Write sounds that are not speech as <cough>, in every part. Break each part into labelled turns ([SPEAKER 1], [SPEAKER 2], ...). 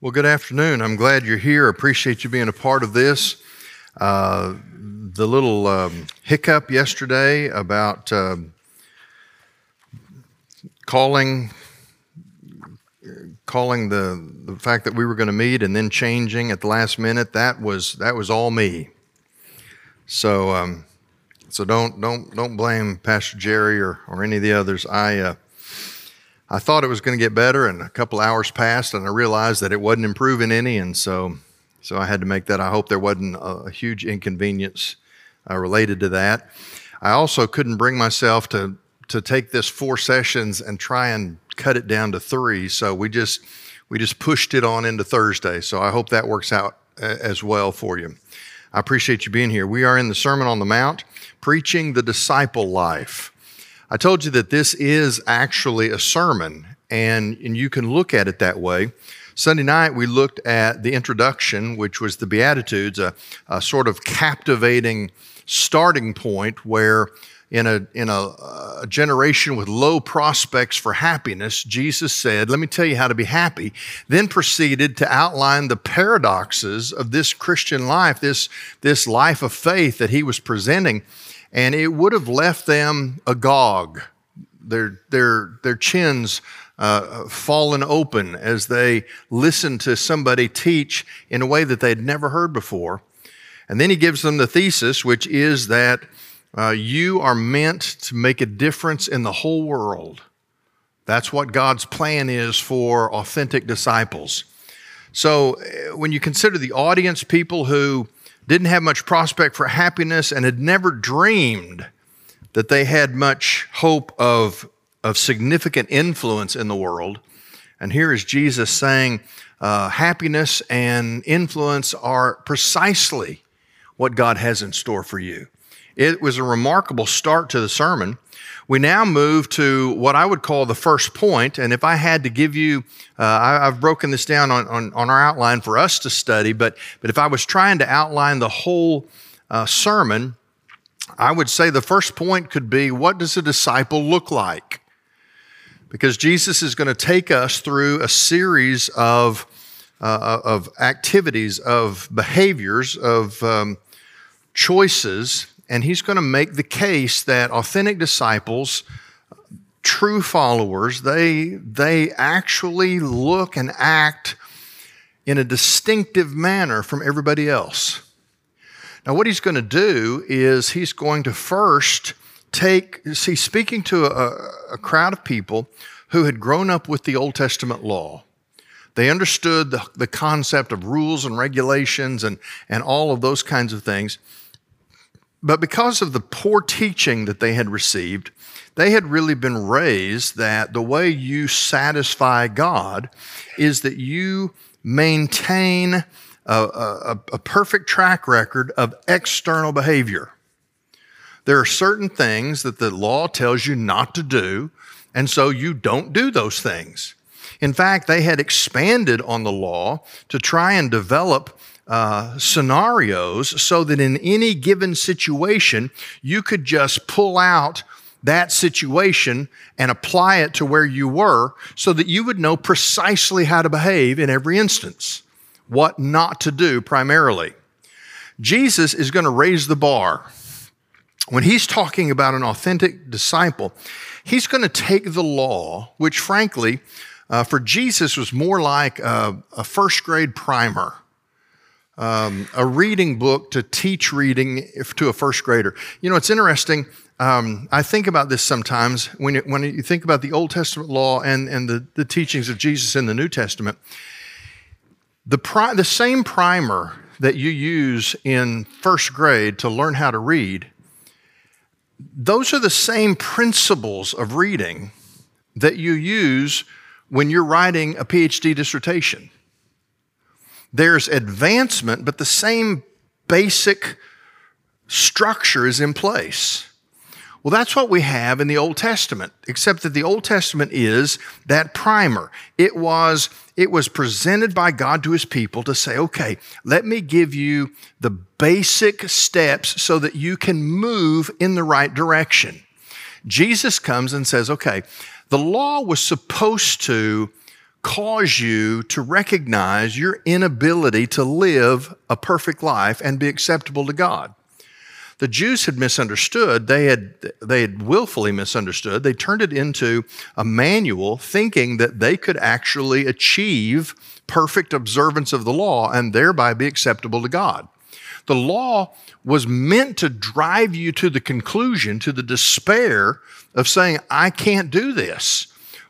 [SPEAKER 1] Well, good afternoon. I'm glad you're here. Appreciate you being a part of this. Uh, the little um, hiccup yesterday about uh, calling calling the the fact that we were going to meet and then changing at the last minute that was that was all me. So um, so don't don't don't blame Pastor Jerry or or any of the others. I uh, I thought it was going to get better, and a couple hours passed, and I realized that it wasn't improving any, and so, so I had to make that. I hope there wasn't a, a huge inconvenience uh, related to that. I also couldn't bring myself to to take this four sessions and try and cut it down to three, so we just we just pushed it on into Thursday. So I hope that works out uh, as well for you. I appreciate you being here. We are in the Sermon on the Mount, preaching the disciple life. I told you that this is actually a sermon, and, and you can look at it that way. Sunday night, we looked at the introduction, which was the Beatitudes, a, a sort of captivating starting point where in a in a, a, generation with low prospects for happiness, Jesus said, "Let me tell you how to be happy." Then proceeded to outline the paradoxes of this Christian life, this this life of faith that he was presenting, and it would have left them agog, their, their, their chins uh, fallen open as they listened to somebody teach in a way that they'd never heard before. And then he gives them the thesis, which is that uh, you are meant to make a difference in the whole world. That's what God's plan is for authentic disciples. So uh, when you consider the audience, people who didn't have much prospect for happiness, and had never dreamed that they had much hope of, of significant influence in the world. And here is Jesus saying, uh, happiness and influence are precisely what God has in store for you. It was a remarkable start to the sermon. We now move to what I would call the first point, and if I had to give you, uh, I, have broken this down on, on, on, our outline for us to study, but, but if I was trying to outline the whole uh, sermon, I would say the first point could be what does a disciple look like? Because Jesus is going to take us through a series of, uh, of activities, of behaviors, of um, choices and he's going to make the case that authentic disciples, true followers, they, they actually look and act in a distinctive manner from everybody else. Now, what he's going to do is he's going to first take, see, speaking to a, a crowd of people who had grown up with the Old Testament law. They understood the, the concept of rules and regulations and, and all of those kinds of things. But because of the poor teaching that they had received, they had really been raised that the way you satisfy God is that you maintain a, a, a, perfect track record of external behavior. There are certain things that the law tells you not to do, and so you don't do those things. In fact, they had expanded on the law to try and develop uh, scenarios so that in any given situation, you could just pull out that situation and apply it to where you were so that you would know precisely how to behave in every instance, what not to do primarily. Jesus is going to raise the bar. When he's talking about an authentic disciple, he's going to take the law, which frankly, uh, for Jesus was more like a, a first grade primer um, a reading book to teach reading if, to a first grader. You know, it's interesting. Um, I think about this sometimes when you, when you think about the Old Testament law and, and the, the teachings of Jesus in the New Testament. The, pri- the same primer that you use in first grade to learn how to read, those are the same principles of reading that you use when you're writing a PhD dissertation. There's advancement, but the same basic structure is in place. Well, that's what we have in the Old Testament, except that the Old Testament is that primer. It was, it was presented by God to his people to say, okay, let me give you the basic steps so that you can move in the right direction. Jesus comes and says, okay, the law was supposed to cause you to recognize your inability to live a perfect life and be acceptable to God. The Jews had misunderstood. They had, they had willfully misunderstood. They turned it into a manual thinking that they could actually achieve perfect observance of the law and thereby be acceptable to God. The law was meant to drive you to the conclusion, to the despair of saying, I can't do this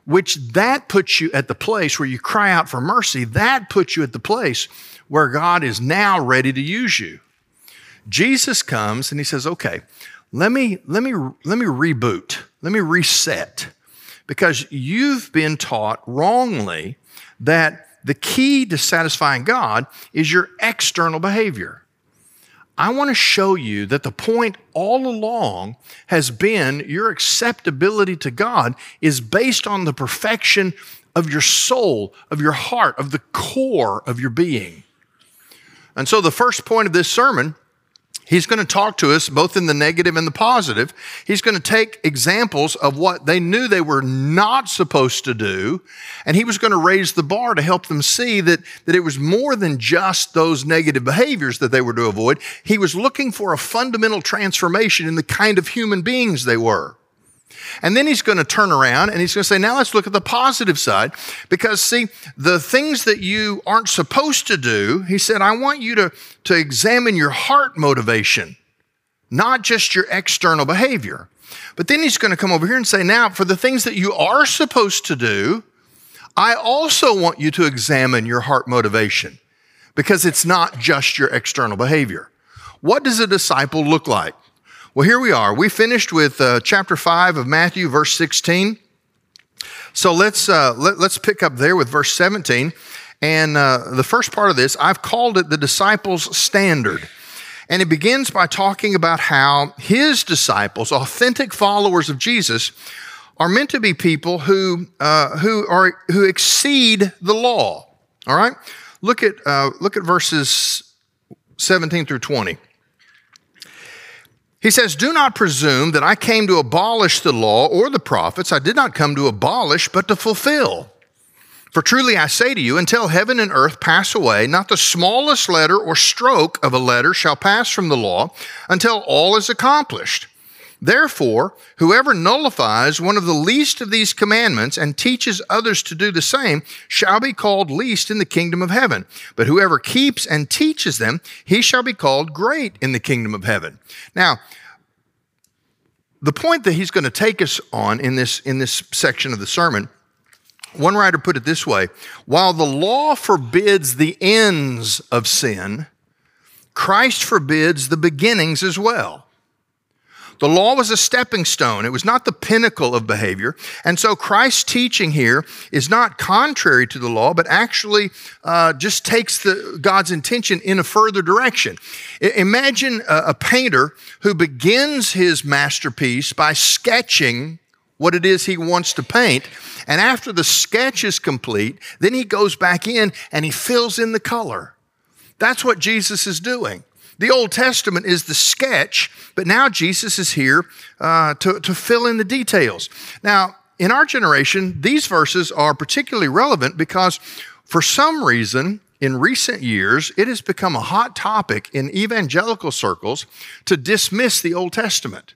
[SPEAKER 1] which that puts you at the place where you cry out for mercy. That puts you at the place where God is now ready to use you. Jesus comes and he says, "Okay, let me let me let me reboot. Let me reset." Because you've been taught wrongly that the key to satisfying God is your external behavior. I want to show you that the point all along has been your acceptability to God is based on the perfection of your soul, of your heart, of the core of your being. And so the first point of this sermon He's going to talk to us both in the negative and the positive. He's going to take examples of what they knew they were not supposed to do, and he was going to raise the bar to help them see that, that it was more than just those negative behaviors that they were to avoid. He was looking for a fundamental transformation in the kind of human beings they were. And then he's going to turn around and he's going to say, now let's look at the positive side. Because, see, the things that you aren't supposed to do, he said, I want you to, to examine your heart motivation, not just your external behavior. But then he's going to come over here and say, now, for the things that you are supposed to do, I also want you to examine your heart motivation because it's not just your external behavior. What does a disciple look like? Well, here we are. We finished with uh, chapter 5 of Matthew, verse 16. So let's, uh, let, us pick up there with verse 17. And uh, the first part of this, I've called it the disciples' standard. And it begins by talking about how his disciples, authentic followers of Jesus, are meant to be people who, uh, who, are, who exceed the law. All right? Look at, uh, look at verses 17 through 20. He says, Do not presume that I came to abolish the law or the prophets. I did not come to abolish, but to fulfill. For truly I say to you, until heaven and earth pass away, not the smallest letter or stroke of a letter shall pass from the law until all is accomplished. Therefore, whoever nullifies one of the least of these commandments and teaches others to do the same shall be called least in the kingdom of heaven. But whoever keeps and teaches them, he shall be called great in the kingdom of heaven. Now, the point that he's going to take us on in this, in this section of the sermon, one writer put it this way While the law forbids the ends of sin, Christ forbids the beginnings as well. The law was a stepping stone. It was not the pinnacle of behavior. And so Christ's teaching here is not contrary to the law, but actually uh, just takes the, God's intention in a further direction. I, imagine a, a painter who begins his masterpiece by sketching what it is he wants to paint. And after the sketch is complete, then he goes back in and he fills in the color. That's what Jesus is doing. The Old Testament is the sketch, but now Jesus is here uh, to, to fill in the details. Now, in our generation, these verses are particularly relevant because for some reason, in recent years, it has become a hot topic in evangelical circles to dismiss the Old Testament.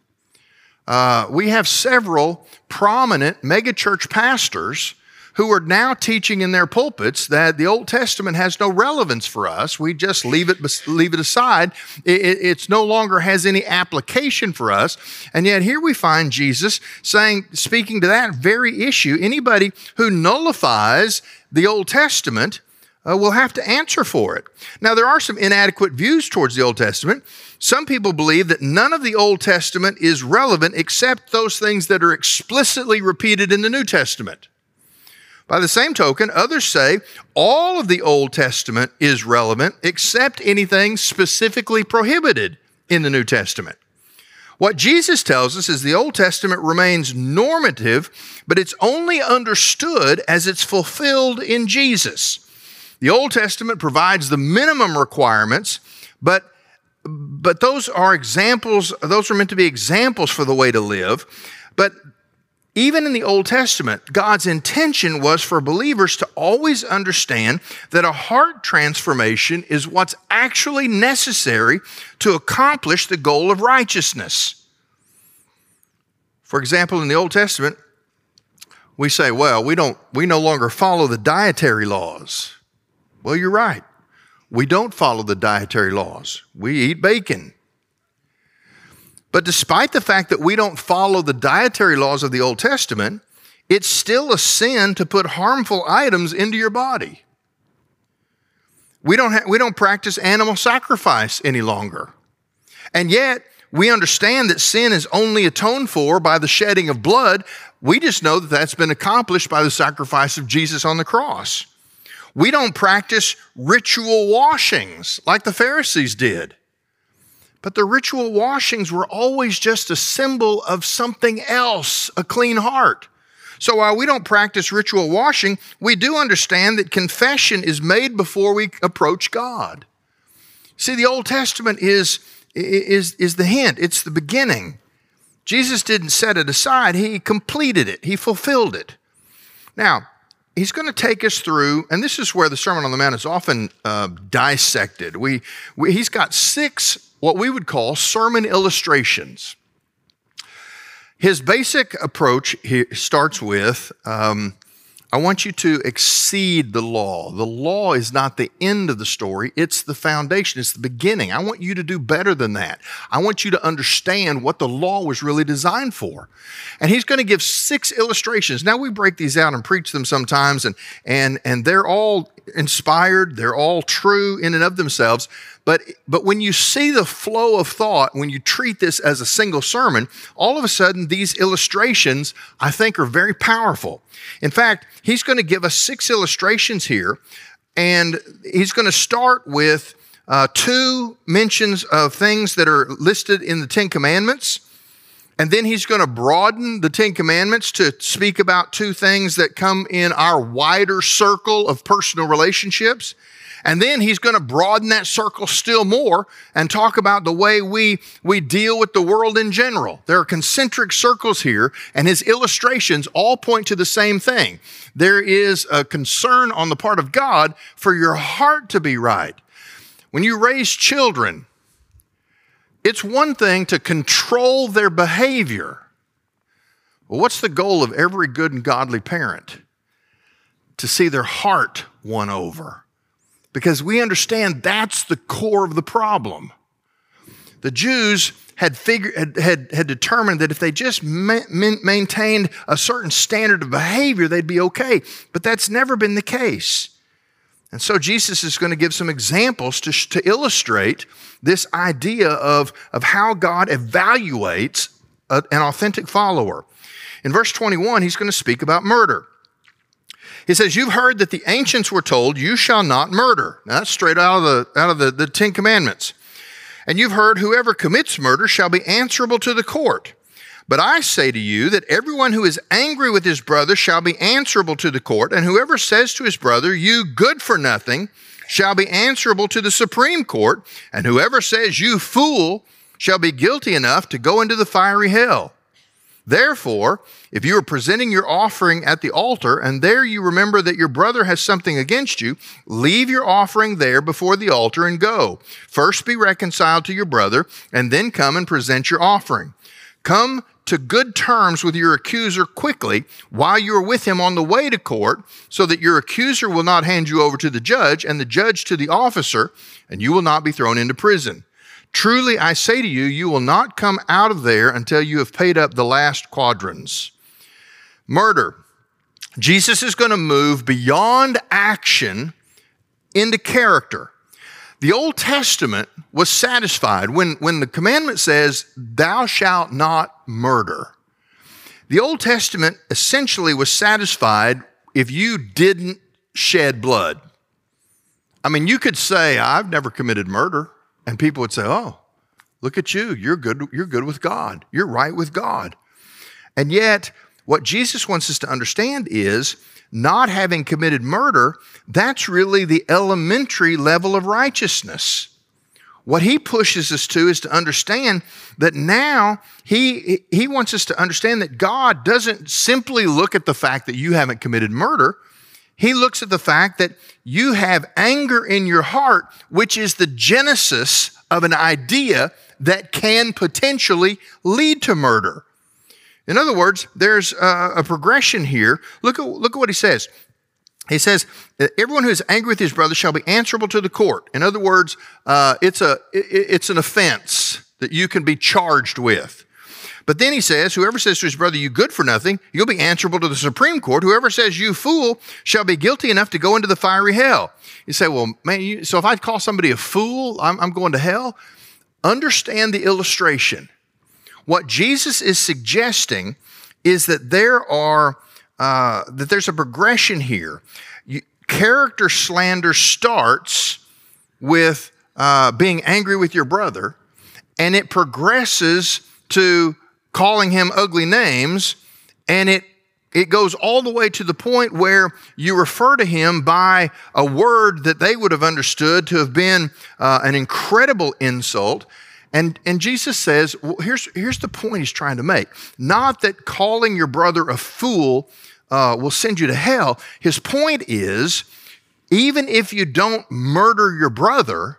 [SPEAKER 1] Uh, we have several prominent megachurch pastors who are now teaching in their pulpits that the Old Testament has no relevance for us. We just leave it, leave it aside. It, it's no longer has any application for us. And yet here we find Jesus saying, speaking to that very issue, anybody who nullifies the Old Testament uh, will have to answer for it. Now, there are some inadequate views towards the Old Testament. Some people believe that none of the Old Testament is relevant except those things that are explicitly repeated in the New Testament. By the same token, others say all of the Old Testament is relevant except anything specifically prohibited in the New Testament. What Jesus tells us is the Old Testament remains normative, but it's only understood as it's fulfilled in Jesus. The Old Testament provides the minimum requirements, but but those are examples, those are meant to be examples for the way to live. But even in the Old Testament, God's intention was for believers to always understand that a heart transformation is what's actually necessary to accomplish the goal of righteousness. For example, in the Old Testament, we say, well, we don't we no longer follow the dietary laws. Well, you're right. We don't follow the dietary laws. We eat bacon. But despite the fact that we don't follow the dietary laws of the Old Testament, it's still a sin to put harmful items into your body. We don't, ha- we don't practice animal sacrifice any longer. And yet, we understand that sin is only atoned for by the shedding of blood. We just know that that's been accomplished by the sacrifice of Jesus on the cross. We don't practice ritual washings like the Pharisees did. But the ritual washings were always just a symbol of something else, a clean heart. So while we don't practice ritual washing, we do understand that confession is made before we approach God. See, the Old Testament is, is, is the hint, it's the beginning. Jesus didn't set it aside, he completed it, he fulfilled it. Now, he's going to take us through, and this is where the Sermon on the Mount is often uh, dissected. We, we, he's got six what we would call sermon illustrations. His basic approach starts with um, I want you to exceed the law. The law is not the end of the story, it's the foundation, it's the beginning. I want you to do better than that. I want you to understand what the law was really designed for. And he's going to give six illustrations. Now we break these out and preach them sometimes and and and they're all inspired, they're all true in and of themselves, but, but when you see the flow of thought, when you treat this as a single sermon, all of a sudden these illustrations, I think, are very powerful. In fact, he's going to give us six illustrations here, and he's going to start with uh, two mentions of things that are listed in the Ten Commandments. And then he's going to broaden the Ten Commandments to speak about two things that come in our wider circle of personal relationships. And then he's going to broaden that circle still more and talk about the way we, we deal with the world in general. There are concentric circles here, and his illustrations all point to the same thing. There is a concern on the part of God for your heart to be right. When you raise children, it's one thing to control their behavior. Well, what's the goal of every good and godly parent? To see their heart won over because we understand that's the core of the problem. The Jews had, figured, had, had, had determined that if they just ma- maintained a certain standard of behavior, they'd be okay. But that's never been the case. And so Jesus is going to give some examples to, to illustrate this idea of, of how God evaluates a, an authentic follower. In verse 21, he's going to speak about murder. He says, You've heard that the ancients were told, You shall not murder. Now, that's straight out of the, out of the, the Ten Commandments. And you've heard, Whoever commits murder shall be answerable to the court. But I say to you that everyone who is angry with his brother shall be answerable to the court, and whoever says to his brother, You good for nothing, shall be answerable to the Supreme Court, and whoever says, You fool, shall be guilty enough to go into the fiery hell. Therefore, if you are presenting your offering at the altar and there you remember that your brother has something against you, leave your offering there before the altar and go. First be reconciled to your brother and then come and present your offering. Come to good terms with your accuser quickly while you are with him on the way to court, so that your accuser will not hand you over to the judge and the judge to the officer, and you will not be thrown into prison. Truly, I say to you, you will not come out of there until you have paid up the last quadrans. Murder. Jesus is going to move beyond action into character. The Old Testament was satisfied when, when the commandment says, Thou shalt not murder. The Old Testament essentially was satisfied if you didn't shed blood. I mean, you could say, I've never committed murder. And people would say, "Oh, look at you. You're good you're good with God. You're right with God." And yet, what Jesus wants us to understand is not having committed murder, that's really the elementary level of righteousness. what he pushes us to is to understand that now he, he wants us to understand that God doesn't simply look at the fact that you haven't committed murder. He looks at the fact that you have anger in your heart, which is the genesis of an idea that can potentially lead to murder. In other words, there's a, a progression here. Look at, look at what he says. He says, "Everyone who is angry with his brother shall be answerable to the court." In other words, uh, it's a it's an offense that you can be charged with. But then he says, "Whoever says to his brother, you good for nothing, you'll be answerable to the Supreme Court. Whoever says you fool shall be guilty enough to go into the fiery hell." You say, "Well, man, you, so if I call somebody a fool, I'm, I'm going to hell." Understand the illustration. What Jesus is suggesting is that there are uh, that there's a progression here. You, character slander starts with uh, being angry with your brother, and it progresses to calling him ugly names, and it it goes all the way to the point where you refer to him by a word that they would have understood to have been uh, an incredible insult. And, and Jesus says, well, here's, here's the point he's trying to make. Not that calling your brother a fool uh, will send you to hell. His point is even if you don't murder your brother,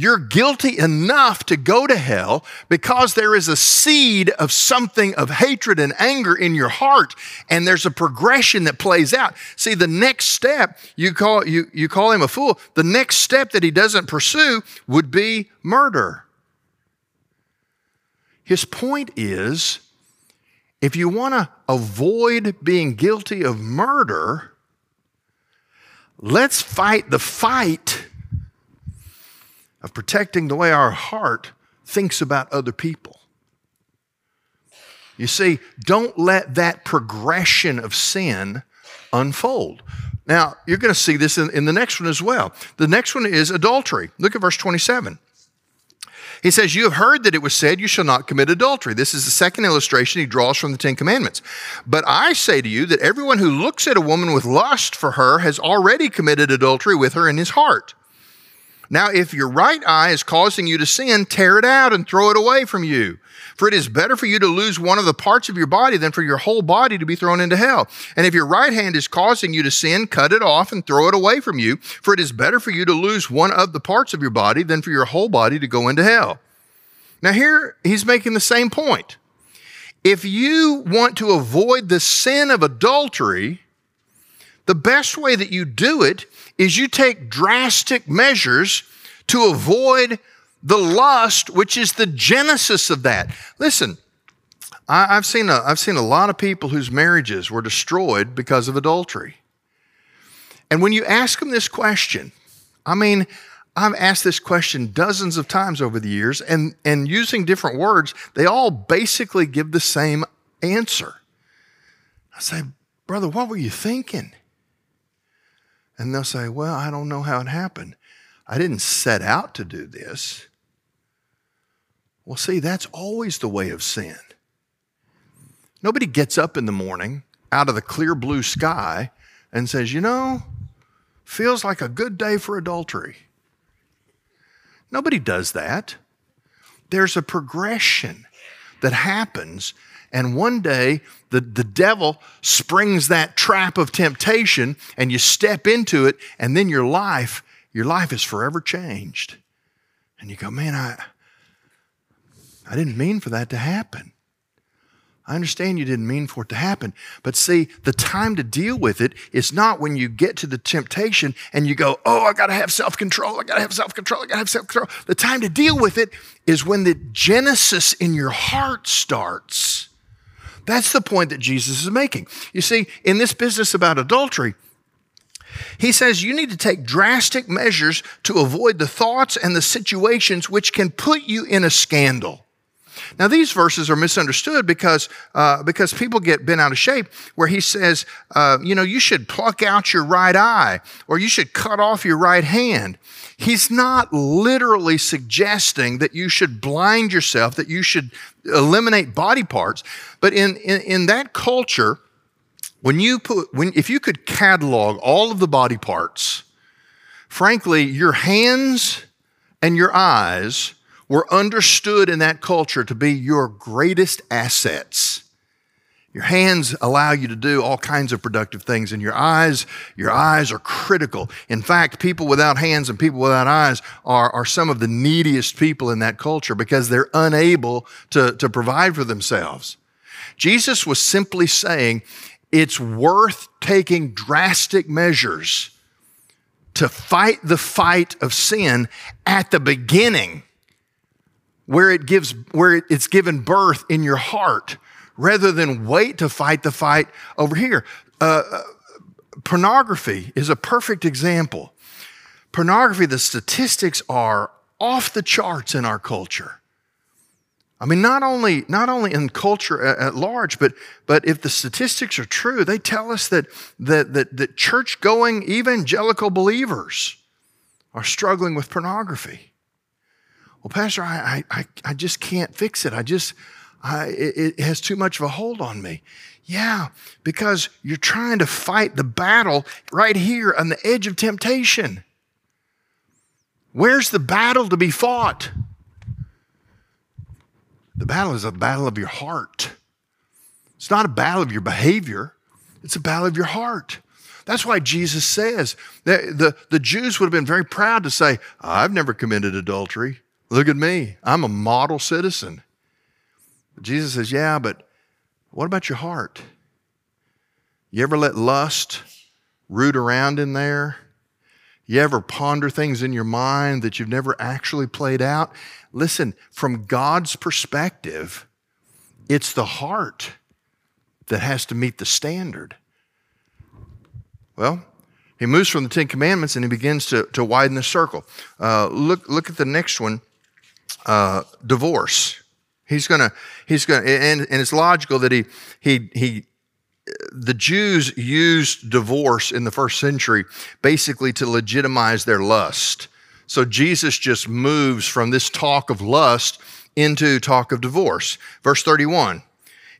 [SPEAKER 1] you're guilty enough to go to hell because there is a seed of something of hatred and anger in your heart, and there's a progression that plays out. See, the next step, you call, you, you call him a fool, the next step that he doesn't pursue would be murder. His point is if you want to avoid being guilty of murder, let's fight the fight of protecting the way our heart thinks about other people. You see, don't let that progression of sin unfold. Now, you're going to see this in, in, the next one as well. The next one is adultery. Look at verse 27. He says, You have heard that it was said, You shall not commit adultery. This is the second illustration he draws from the Ten Commandments. But I say to you that everyone who looks at a woman with lust for her has already committed adultery with her in his heart. Now, if your right eye is causing you to sin, tear it out and throw it away from you. For it is better for you to lose one of the parts of your body than for your whole body to be thrown into hell. And if your right hand is causing you to sin, cut it off and throw it away from you. For it is better for you to lose one of the parts of your body than for your whole body to go into hell. Now, here he's making the same point. If you want to avoid the sin of adultery, the best way that you do it is you take drastic measures to avoid the lust, which is the genesis of that. Listen, I, have seen a, I've seen a lot of people whose marriages were destroyed because of adultery. And when you ask them this question, I mean, I've asked this question dozens of times over the years, and, and using different words, they all basically give the same answer. I say, Brother, what were you thinking? And they'll say, Well, I don't know how it happened. I didn't set out to do this. Well, see, that's always the way of sin. Nobody gets up in the morning out of the clear blue sky and says, You know, feels like a good day for adultery. Nobody does that. There's a progression that happens and one day, the, the devil springs that trap of temptation, and you step into it, and then your life, your life is forever changed. And you go, man, I, I didn't mean for that to happen. I understand you didn't mean for it to happen. But see, the time to deal with it is not when you get to the temptation and you go, oh, I got to have self control. I got to have self control. I got to have self control. The time to deal with it is when the genesis in your heart starts. That's the point that Jesus is making. You see, in this business about adultery, he says you need to take drastic measures to avoid the thoughts and the situations which can put you in a scandal. Now, these verses are misunderstood because, uh, because people get bent out of shape where he says, uh, you know, you should pluck out your right eye or you should cut off your right hand. He's not literally suggesting that you should blind yourself, that you should eliminate body parts. But in, in, in that culture, when you put, when, if you could catalog all of the body parts, frankly, your hands and your eyes were understood in that culture to be your greatest assets. Your hands allow you to do all kinds of productive things, and your eyes, your eyes are critical. In fact, people without hands and people without eyes are, are some of the neediest people in that culture because they're unable to, to provide for themselves. Jesus was simply saying it's worth taking drastic measures to fight the fight of sin at the beginning where it gives where it's given birth in your heart rather than wait to fight the fight over here. Uh, uh, pornography is a perfect example. Pornography, the statistics are off the charts in our culture. I mean, not only, not only in culture at, at, large, but, but if the statistics are true, they tell us that, that, that, that church going evangelical believers are struggling with pornography. Well, Pastor, I, I, I just can't fix it. I just, I, it, it has too much of a hold on me. Yeah, because you're trying to fight the battle right here on the edge of temptation. Where's the battle to be fought? The battle is a battle of your heart. It's not a battle of your behavior, it's a battle of your heart. That's why Jesus says that the, the Jews would have been very proud to say, I've never committed adultery. Look at me. I'm a model citizen. Jesus says, Yeah, but what about your heart? You ever let lust root around in there? You ever ponder things in your mind that you've never actually played out? Listen, from God's perspective, it's the heart that has to meet the standard. Well, he moves from the Ten Commandments and he begins to, to widen the circle. Uh, look, look at the next one uh, divorce. He's gonna, he's gonna, and, and it's logical that he, he, he, the Jews used divorce in the first century basically to legitimize their lust. So Jesus just moves from this talk of lust into talk of divorce. Verse 31.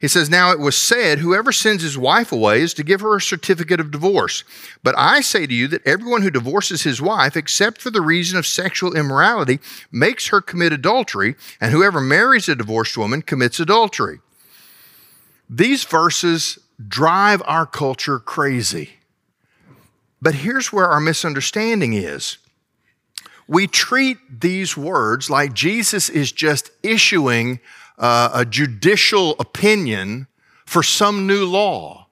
[SPEAKER 1] He says, Now it was said, whoever sends his wife away is to give her a certificate of divorce. But I say to you that everyone who divorces his wife, except for the reason of sexual immorality, makes her commit adultery, and whoever marries a divorced woman commits adultery. These verses drive our culture crazy. But here's where our misunderstanding is. We treat these words like Jesus is just issuing uh, a judicial opinion for some new law.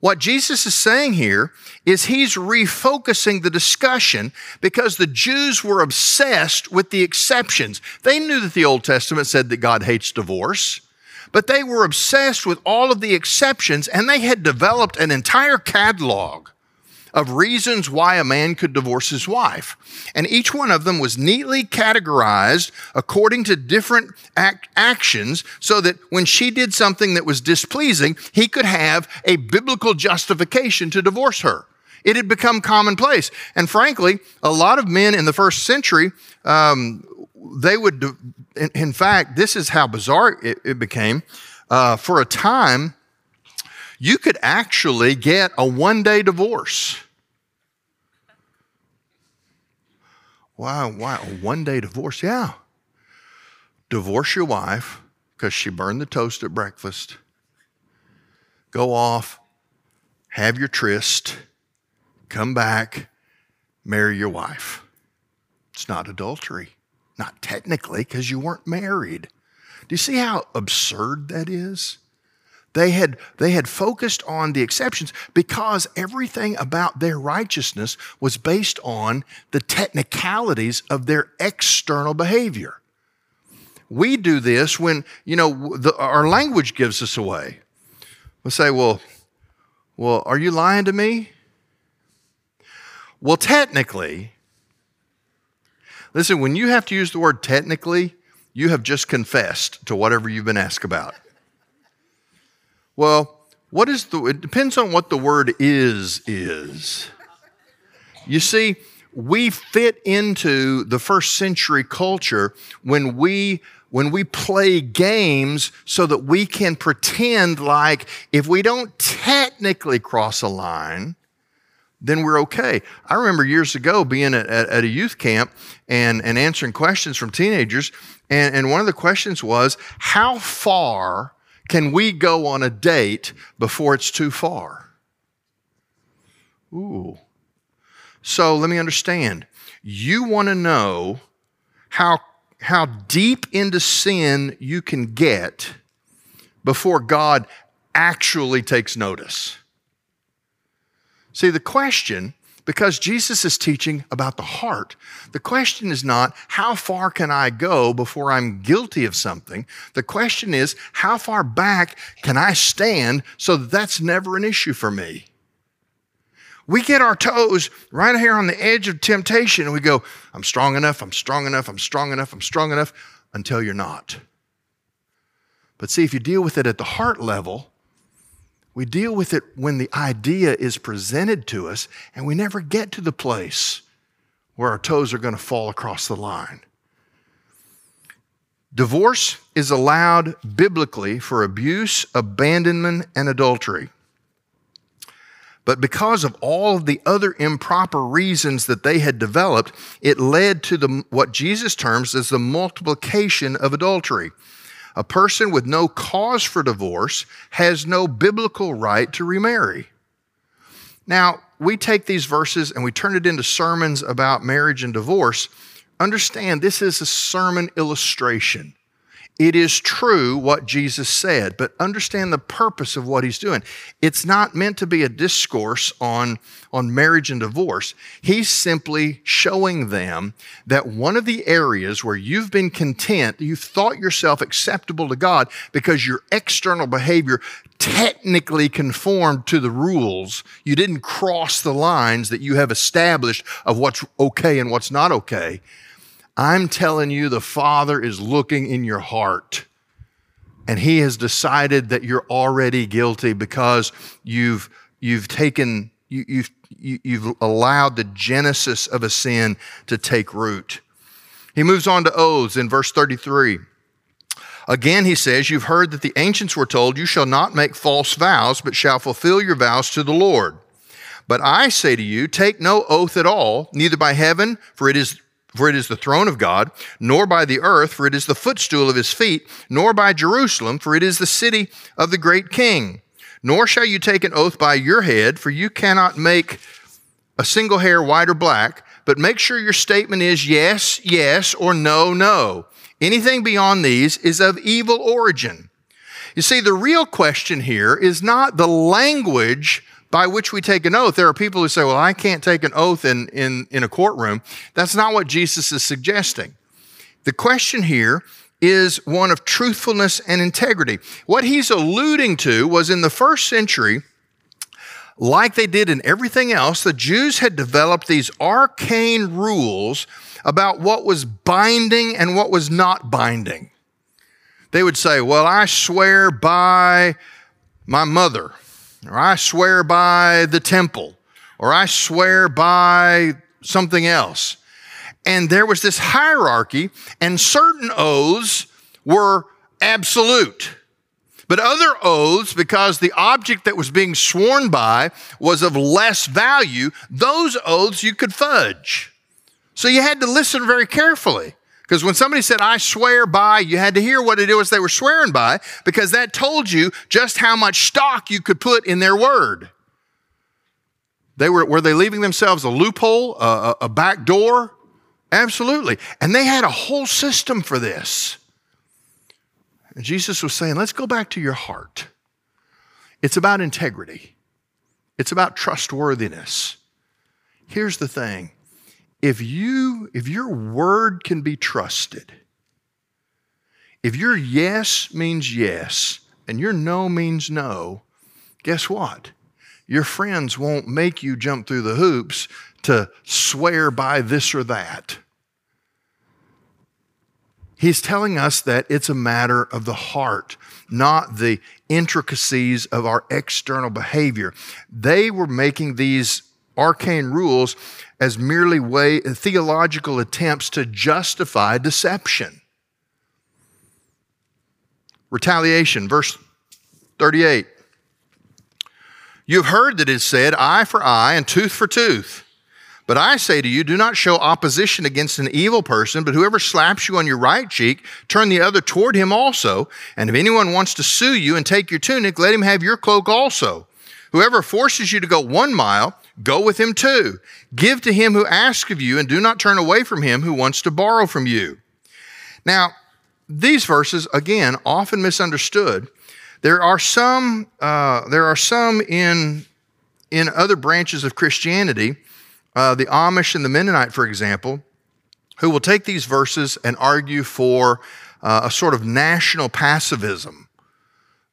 [SPEAKER 1] What Jesus is saying here is he's refocusing the discussion because the Jews were obsessed with the exceptions. They knew that the Old Testament said that God hates divorce, but they were obsessed with all of the exceptions and they had developed an entire catalog of reasons why a man could divorce his wife. And each one of them was neatly categorized according to different act- actions so that when she did something that was displeasing, he could have a biblical justification to divorce her. It had become commonplace. And frankly, a lot of men in the first century, um, they would, in, fact, this is how bizarre it, it became. Uh, for a time, you could actually get a one day divorce. Why? Why? One day divorce? Yeah. Divorce your wife because she burned the toast at breakfast. Go off, have your tryst, come back, marry your wife. It's not adultery. Not technically, because you weren't married. Do you see how absurd that is? They had, they had focused on the exceptions because everything about their righteousness was based on the technicalities of their external behavior. We do this when, you know, the, our language gives us away. We'll say, well, well, are you lying to me? Well, technically, listen, when you have to use the word technically, you have just confessed to whatever you've been asked about. Well, what is the, it depends on what the word is, is. You see, we fit into the first century culture when we when we play games so that we can pretend like if we don't technically cross a line, then we're okay. I remember years ago being at, at, at, a youth camp and, and answering questions from teenagers. And, and one of the questions was, How far can we go on a date before it's too far? Ooh. So let me understand. You want to know how, how deep into sin you can get before God actually takes notice. See, the question, because Jesus is teaching about the heart, the question is not, how far can I go before I'm guilty of something? The question is, how far back can I stand so that that's never an issue for me? We get our toes right here on the edge of temptation and we go, I'm strong enough, I'm strong enough, I'm strong enough, I'm strong enough, until you're not. But see, if you deal with it at the heart level, we deal with it when the idea is presented to us and we never get to the place where our toes are going to fall across the line. Divorce is allowed biblically for abuse, abandonment, and adultery. But because of all of the other improper reasons that they had developed, it led to the, what Jesus terms as the multiplication of adultery. A person with no cause for divorce has no biblical right to remarry. Now, we take these verses and we turn it into sermons about marriage and divorce. Understand, this is a sermon illustration. It is true what Jesus said, but understand the purpose of what he's doing. It's not meant to be a discourse on, on marriage and divorce. He's simply showing them that one of the areas where you've been content, you've thought yourself acceptable to God because your external behavior technically conformed to the rules. You didn't cross the lines that you have established of what's okay and what's not okay I'm telling you, the Father is looking in your heart. And He has decided that you're already guilty because you've, you've taken, you, you've, you, you've allowed the genesis of a sin to take root. He moves on to oaths in verse 33. Again, he says, You've heard that the ancients were told, You shall not make false vows, but shall fulfill your vows to the Lord. But I say to you, take no oath at all, neither by heaven, for it is for it is the throne of God, nor by the earth, for it is the footstool of his feet, nor by Jerusalem, for it is the city of the great king. Nor shall you take an oath by your head, for you cannot make a single hair white or black, but make sure your statement is yes, yes, or no, no. Anything beyond these is of evil origin. You see, the real question here is not the language by which we take an oath. There are people who say, well, I can't take an oath in, in, in a courtroom. That's not what Jesus is suggesting. The question here is one of truthfulness and integrity. What he's alluding to was in the first century, like they did in everything else, the Jews had developed these arcane rules about what was binding and what was not binding. They would say, Well, I swear by my mother or I swear by the temple, or I swear by something else. And there was this hierarchy, and certain oaths were absolute. But other oaths, because the object that was being sworn by was of less value, those oaths you could fudge. So you had to listen very carefully. Because when somebody said, I swear by, you had to hear what it was they were swearing by, because that told you just how much stock you could put in their word. They were, were they leaving themselves a loophole, a, a back door? Absolutely. And they had a whole system for this. And Jesus was saying, let's go back to your heart. It's about integrity, it's about trustworthiness. Here's the thing if you if your word can be trusted if your yes means yes and your no means no guess what? Your friends won't make you jump through the hoops to swear by this or that. He's telling us that it's a matter of the heart not the intricacies of our external behavior. They were making these arcane rules as merely way, theological attempts to justify deception. Retaliation, verse 38. You have heard that it is said, eye for eye and tooth for tooth. But I say to you, do not show opposition against an evil person, but whoever slaps you on your right cheek, turn the other toward him also. And if anyone wants to sue you and take your tunic, let him have your cloak also. Whoever forces you to go one mile, go with him too. Give to him who asks of you, and do not turn away from him who wants to borrow from you. Now, these verses, again, often misunderstood. There are some, uh, there are some in, in other branches of Christianity uh, the Amish and the Mennonite, for example, who will take these verses and argue for uh, a sort of national pacifism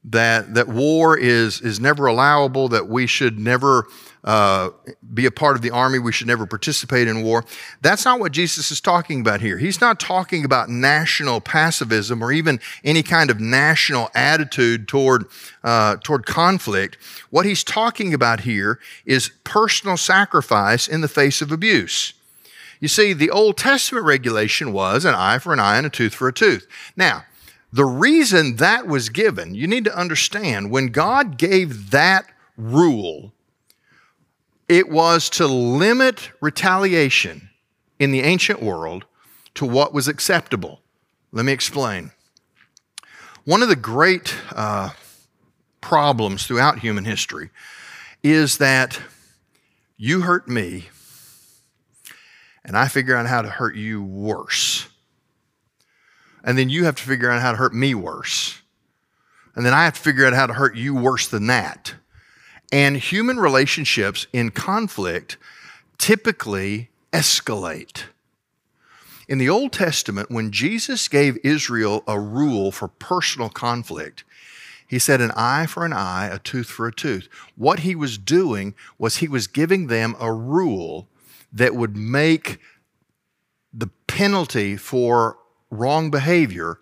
[SPEAKER 1] that that war is is never allowable, that we should never uh, be a part of the army, we should never participate in war. That's not what Jesus is talking about here. He's not talking about national pacifism or even any kind of national attitude toward uh, toward conflict. What he's talking about here is personal sacrifice in the face of abuse. You see, the Old Testament regulation was an eye for an eye and a tooth for a tooth. Now, the reason that was given, you need to understand, when God gave that rule, it was to limit retaliation in the ancient world to what was acceptable. Let me explain. One of the great uh, problems throughout human history is that you hurt me, and I figure out how to hurt you worse and then you have to figure out how to hurt me worse. And then I have to figure out how to hurt you worse than that. And human relationships in conflict typically escalate. In the Old Testament, when Jesus gave Israel a rule for personal conflict, he said, an eye for an eye, a tooth for a tooth. What he was doing was he was giving them a rule that would make the penalty for wrong behavior,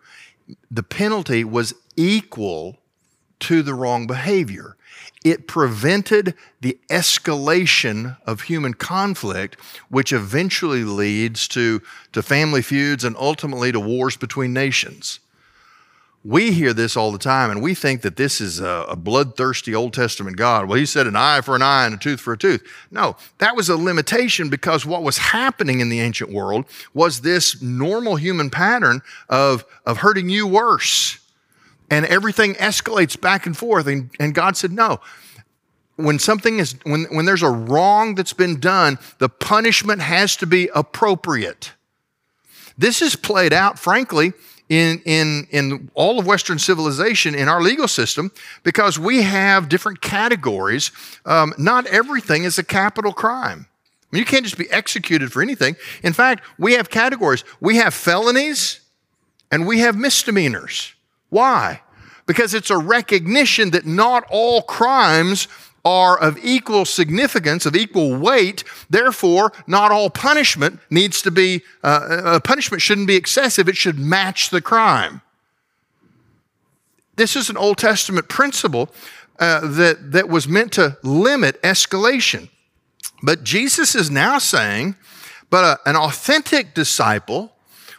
[SPEAKER 1] the penalty was equal to the wrong behavior. It prevented the escalation of human conflict, which eventually leads to, to family feuds and ultimately to wars between nations. We hear this all the time, and we think that this is a, a, bloodthirsty Old Testament God. Well, he said an eye for an eye and a tooth for a tooth. No, that was a limitation because what was happening in the ancient world was this normal human pattern of, of hurting you worse. And everything escalates back and forth. And, and God said, no. When something is, when, when there's a wrong that's been done, the punishment has to be appropriate. This is played out, frankly, in, in, in all of Western civilization in our legal system because we have different categories. Um, not everything is a capital crime. I mean, you can't just be executed for anything. In fact, we have categories. We have felonies and we have misdemeanors. Why? Because it's a recognition that not all crimes are of equal significance, of equal weight. Therefore, not all punishment needs to be, uh, uh, punishment shouldn't be excessive, it should match the crime. This is an Old Testament principle uh, that, that was meant to limit escalation. But Jesus is now saying, but a, an authentic disciple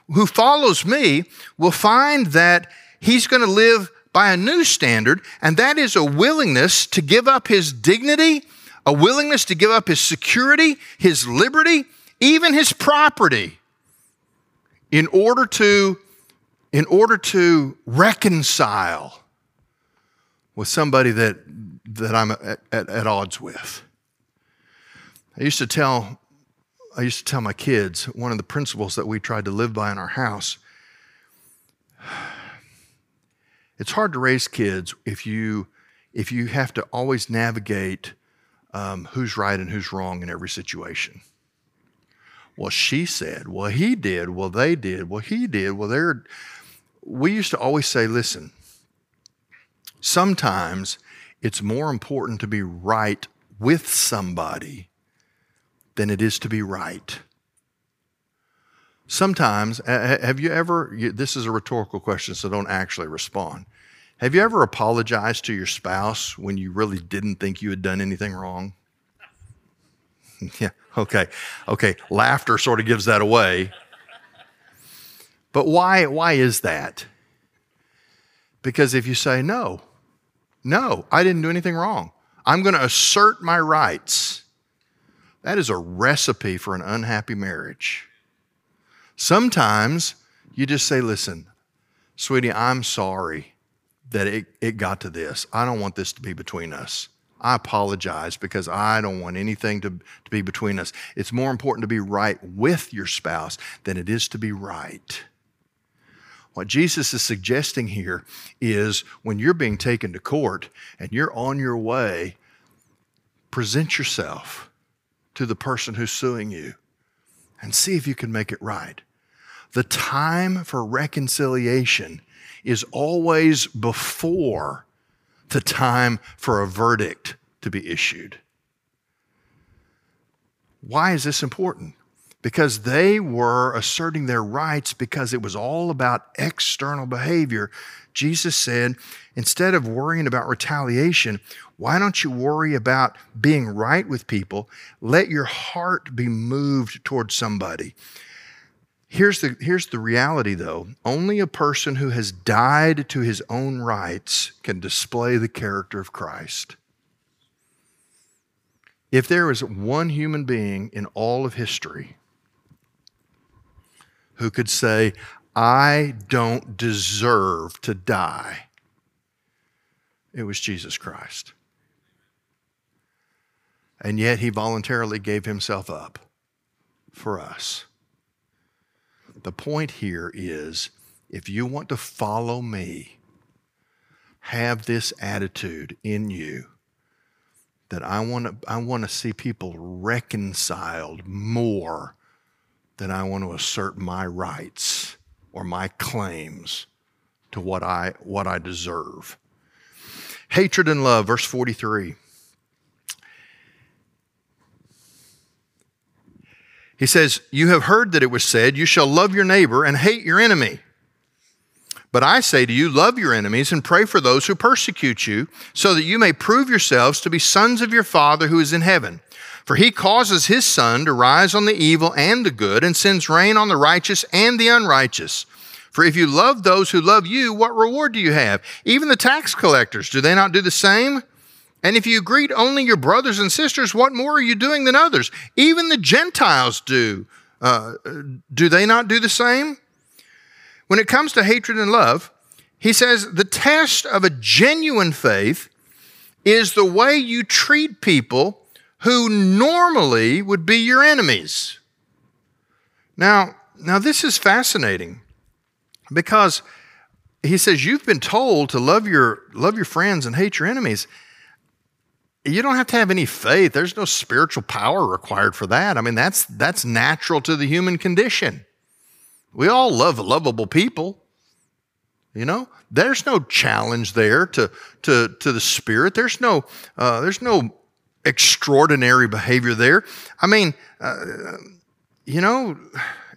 [SPEAKER 1] who follows me will find that he's going to live by a new standard, and that is a willingness to give up his dignity, a willingness to give up his security, his liberty, even his property in order to in order to reconcile with somebody that that I'm at, at, at odds with. I used to tell I used to tell my kids one of the principles that we tried to live by in our house it's hard to raise kids if you if you have to always navigate um, who's right and who's wrong in every situation. Well, she said, well, he did, well, they did, well, he did, well, they're. We used to always say, listen, sometimes it's more important to be right with somebody than it is to be right. Sometimes, have you ever, this is a rhetorical question, so don't actually respond. Have you ever apologized to your spouse when you really didn't think you had done anything wrong? <laughs> yeah, okay. Okay, laughter sort of gives that away. But why why is that? Because if you say no, no, I didn't do anything wrong. I'm going to assert my rights. That is a recipe for an unhappy marriage. Sometimes you just say, listen, sweetie, I'm sorry that it, it got to this. I don't want this to be between us. I apologize because I don't want anything to, to be between us. It's more important to be right with your spouse than it is to be right. What Jesus is suggesting here is when you're being taken to court and you're on your way, present yourself to the person who's suing you and see if you can make it right. The time for reconciliation is always before the time for a verdict to be issued. Why is this important? Because they were asserting their rights because it was all about external behavior. Jesus said, instead of worrying about retaliation, why don't you worry about being right with people? Let your heart be moved towards somebody. Here's the, here's the reality, though. Only a person who has died to his own rights can display the character of Christ. If there is one human being in all of history who could say, I don't deserve to die, it was Jesus Christ. And yet he voluntarily gave himself up for us. The point here is if you want to follow me, have this attitude in you that I want to I want to see people reconciled more than I want to assert my rights or my claims to what I what I deserve. Hatred and love verse 43. He says, You have heard that it was said, You shall love your neighbor and hate your enemy. But I say to you, love your enemies and pray for those who persecute you, so that you may prove yourselves to be sons of your Father who is in heaven. For he causes his sun to rise on the evil and the good, and sends rain on the righteous and the unrighteous. For if you love those who love you, what reward do you have? Even the tax collectors, do they not do the same? And if you greet only your brothers and sisters, what more are you doing than others? Even the Gentiles do. Uh, do they not do the same? When it comes to hatred and love, he says the test of a genuine faith is the way you treat people who normally would be your enemies. Now, now this is fascinating because he says you've been told to love your love your friends and hate your enemies you don't have to have any faith. There's no spiritual power required for that. I mean, that's that's natural to the human condition. We all love lovable people. You know, there's no challenge there to to to the spirit. There's no uh, there's no extraordinary behavior there. I mean, uh, you know,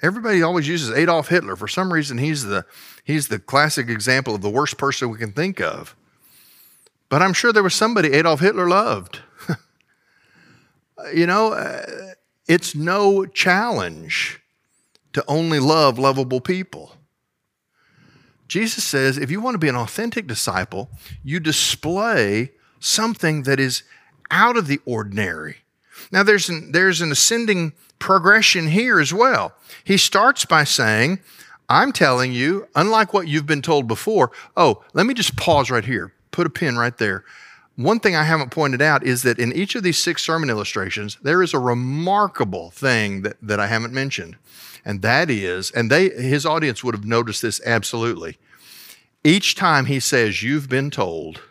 [SPEAKER 1] everybody always uses Adolf Hitler. For some reason, he's the he's the classic example of the worst person we can think of. But I'm sure there was somebody Adolf Hitler loved. <laughs> you know, uh, it's no challenge to only love lovable people. Jesus says if you want to be an authentic disciple, you display something that is out of the ordinary. Now, there's an, there's an ascending progression here as well. He starts by saying, I'm telling you, unlike what you've been told before, oh, let me just pause right here put a pin right there. One thing I haven't pointed out is that in each of these six sermon illustrations, there is a remarkable thing that, that I haven't mentioned. And that is, and they his audience would have noticed this absolutely. Each time he says, You've been told,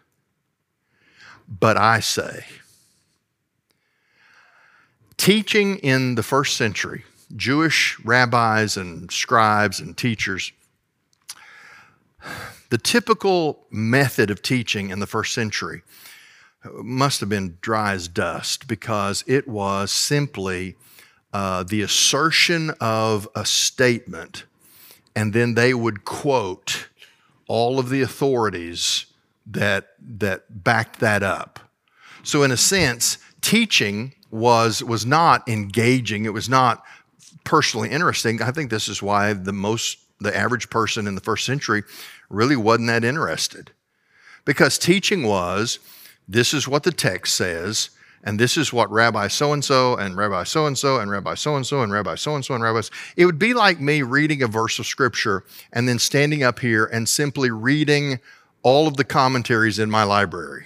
[SPEAKER 1] but I say. Teaching in the first century, Jewish rabbis and scribes and teachers the typical method of teaching in the first century must have been dry as dust because it was simply uh, the assertion of a statement, and then they would quote all of the authorities that, that backed that up. So, in a sense, teaching was, was not engaging, it was not personally interesting. I think this is why the most the average person in the first century really wasn't that interested. Because teaching was this is what the text says, and this is what Rabbi so and so, and Rabbi so and so, and Rabbi so and so, and Rabbi so and so, and Rabbi. It would be like me reading a verse of scripture and then standing up here and simply reading all of the commentaries in my library.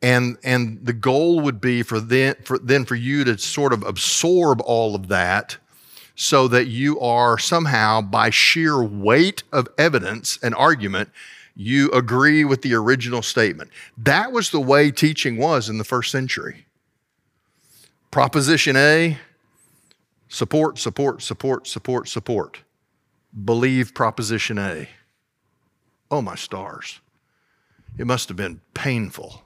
[SPEAKER 1] And, and the goal would be for then, for then for you to sort of absorb all of that so that you are somehow, by sheer weight of evidence and argument, you agree with the original statement. That was the way teaching was in the first century. Proposition A support, support, support, support, support. Believe Proposition A. Oh, my stars. It must have been painful.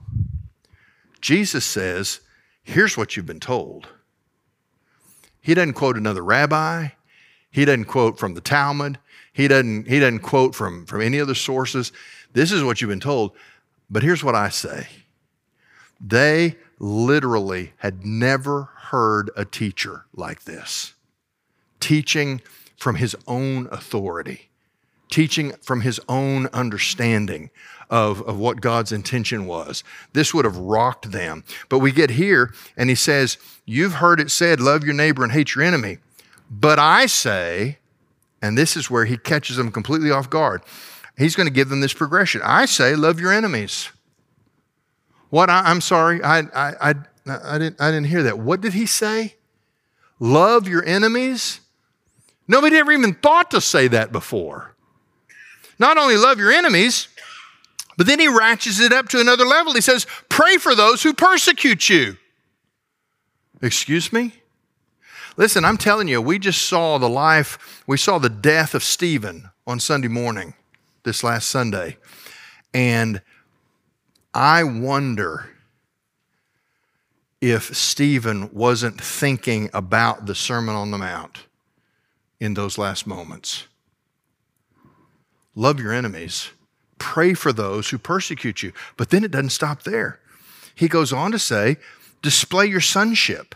[SPEAKER 1] Jesus says, Here's what you've been told. He doesn't quote another rabbi. He doesn't quote from the Talmud. He doesn't, he doesn't quote from, from any other sources. This is what you've been told. But here's what I say they literally had never heard a teacher like this, teaching from his own authority, teaching from his own understanding of, of what God's intention was. This would have rocked them. But we get here, and he says, You've heard it said, love your neighbor and hate your enemy. But I say, and this is where he catches them completely off guard. He's going to give them this progression. I say, love your enemies. What? I, am sorry, I, I, I, I, didn't, I didn't hear that. What did he say? Love your enemies? Nobody ever even thought to say that before. Not only love your enemies, but then he ratchets it up to another level. He says, pray for those who persecute you. Excuse me? Listen, I'm telling you, we just saw the life, we saw the death of Stephen on Sunday morning, this last Sunday. And I wonder if Stephen wasn't thinking about the Sermon on the Mount in those last moments. Love your enemies, pray for those who persecute you. But then it doesn't stop there. He goes on to say, display your sonship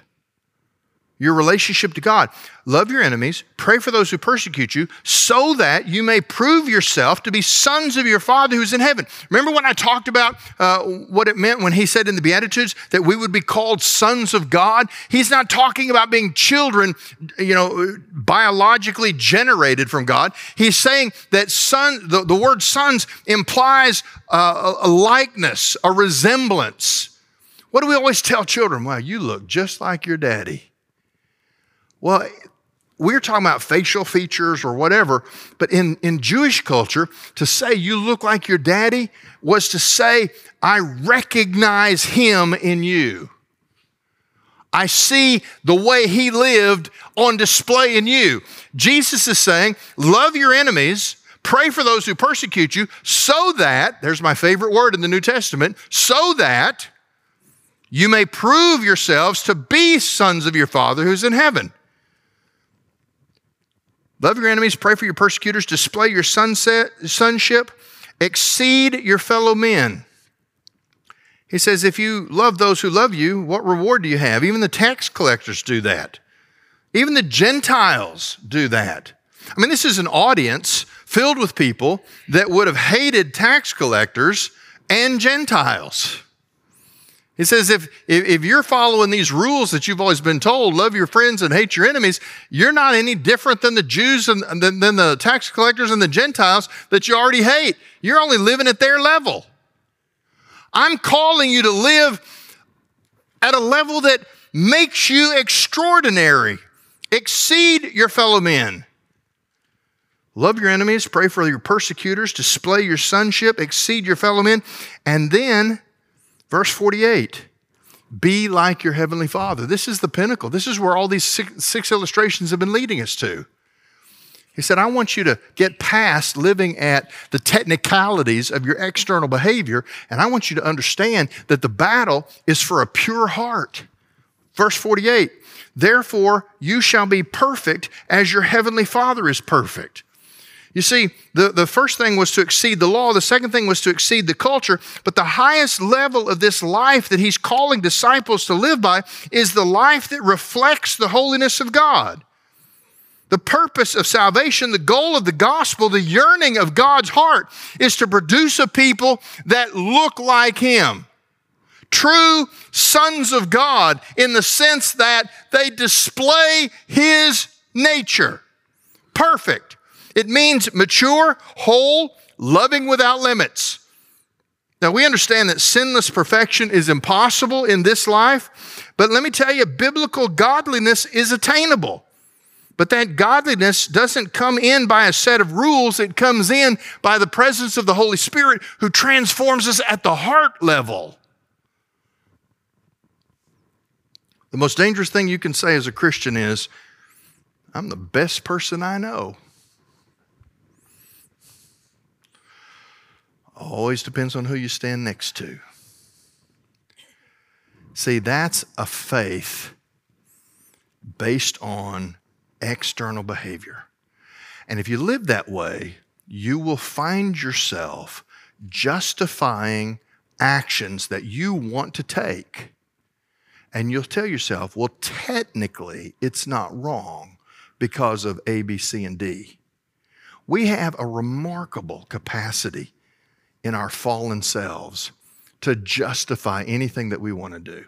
[SPEAKER 1] your relationship to God. Love your enemies, pray for those who persecute you, so that you may prove yourself to be sons of your Father who's in heaven. Remember when I talked about uh, what it meant when he said in the Beatitudes that we would be called sons of God? He's not talking about being children, you know, biologically generated from God. He's saying that son, the, the word sons implies uh, a likeness, a resemblance. What do we always tell children? Well, you look just like your daddy. Well, we're talking about facial features or whatever, but in, in Jewish culture, to say you look like your daddy was to say, I recognize him in you. I see the way he lived on display in you. Jesus is saying, Love your enemies, pray for those who persecute you, so that, there's my favorite word in the New Testament, so that you may prove yourselves to be sons of your Father who's in heaven. Love your enemies, pray for your persecutors, display your sunset, sonship, exceed your fellow men. He says, if you love those who love you, what reward do you have? Even the tax collectors do that. Even the Gentiles do that. I mean, this is an audience filled with people that would have hated tax collectors and Gentiles. He says, if, if, you're following these rules that you've always been told, love your friends and hate your enemies, you're not any different than the Jews and than, than the tax collectors and the Gentiles that you already hate. You're only living at their level. I'm calling you to live at a level that makes you extraordinary, exceed your fellow men. Love your enemies, pray for your persecutors, display your sonship, exceed your fellow men, and then Verse 48 Be like your heavenly Father. This is the pinnacle. This is where all these six, six illustrations have been leading us to. He said, I want you to get past living at the technicalities of your external behavior, and I want you to understand that the battle is for a pure heart. Verse 48 Therefore, you shall be perfect as your heavenly Father is perfect. You see, the, the first thing was to exceed the law, the second thing was to exceed the culture, but the highest level of this life that he's calling disciples to live by is the life that reflects the holiness of God. The purpose of salvation, the goal of the gospel, the yearning of God's heart is to produce a people that look like Him. True sons of God in the sense that they display His nature. Perfect. It means mature, whole, loving without limits. Now, we understand that sinless perfection is impossible in this life, but let me tell you, biblical godliness is attainable. But that godliness doesn't come in by a set of rules, it comes in by the presence of the Holy Spirit who transforms us at the heart level. The most dangerous thing you can say as a Christian is, I'm the best person I know. Always depends on who you stand next to. See, that's a faith based on external behavior. And if you live that way, you will find yourself justifying actions that you want to take. And you'll tell yourself, well, technically, it's not wrong because of A, B, C, and D. We have a remarkable capacity in our fallen selves to justify anything that we want to do.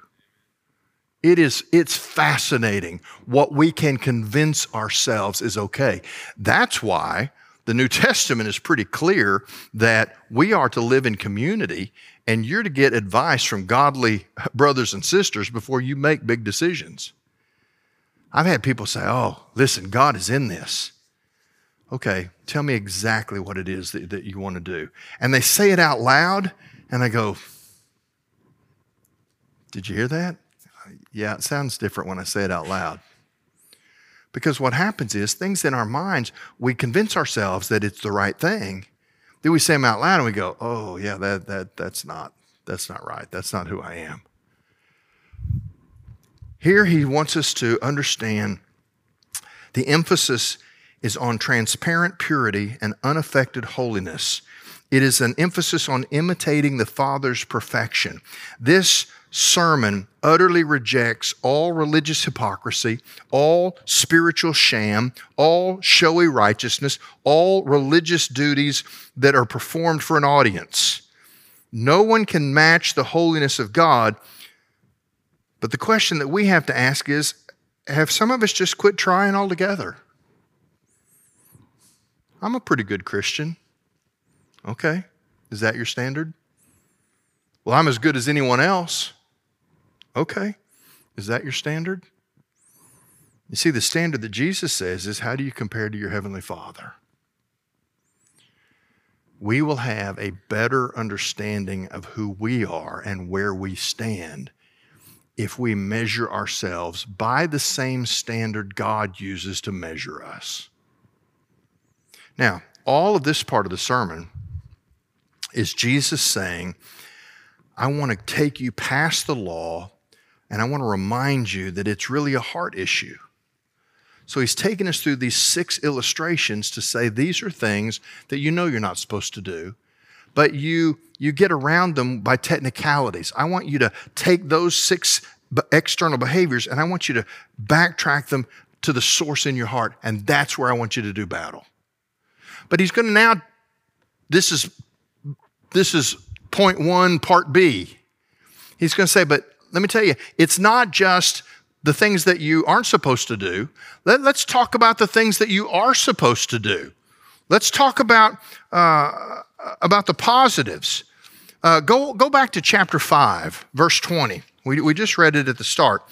[SPEAKER 1] It is it's fascinating what we can convince ourselves is okay. That's why the New <laughs> Testament is pretty clear that we are to live in community and you're to get advice from godly <laughs> brothers and sisters before you make big decisions. I've had people say, "Oh, listen, God is in this." Okay, tell me exactly what it is that, that you want to do. And they say it out loud, and I go, Did you hear that? Yeah, it sounds different when I say it out loud. Because what happens is things in our minds, we convince ourselves that it's the right thing. Then we say them out loud and we go, oh yeah, that, that, that's not, that's not right. That's not who I am. Here he wants us to understand the emphasis is on transparent purity and unaffected holiness. It is an emphasis on imitating the Father's perfection. This sermon utterly rejects all religious hypocrisy, all spiritual sham, all showy righteousness, all religious duties that are performed for an audience. No one can match the holiness of God. But the question that we have to ask is have some of us just quit trying altogether? I'm a pretty good Christian. Okay. Is that your standard? Well, I'm as good as anyone else. Okay. Is that your standard? You see, the standard that Jesus says is how do you compare to your Heavenly Father? We will have a better understanding of who we are and where we stand if we measure ourselves by the same standard God uses to measure us. Now, all of this part of the sermon is Jesus saying, I want to take you past the law and I want to remind you that it's really a heart issue. So he's taking us through these six illustrations to say these are things that you know you're not supposed to do, but you you get around them by technicalities. I want you to take those six external behaviors and I want you to backtrack them to the source in your heart, and that's where I want you to do battle. But he's going to now, this is, this is point one, part B. He's going to say, but let me tell you, it's not just the things that you aren't supposed to do. Let, us talk about the things that you are supposed to do. Let's talk about, uh, about the positives. Uh, go, go back to chapter 5, verse 20. We, we just read it at the start.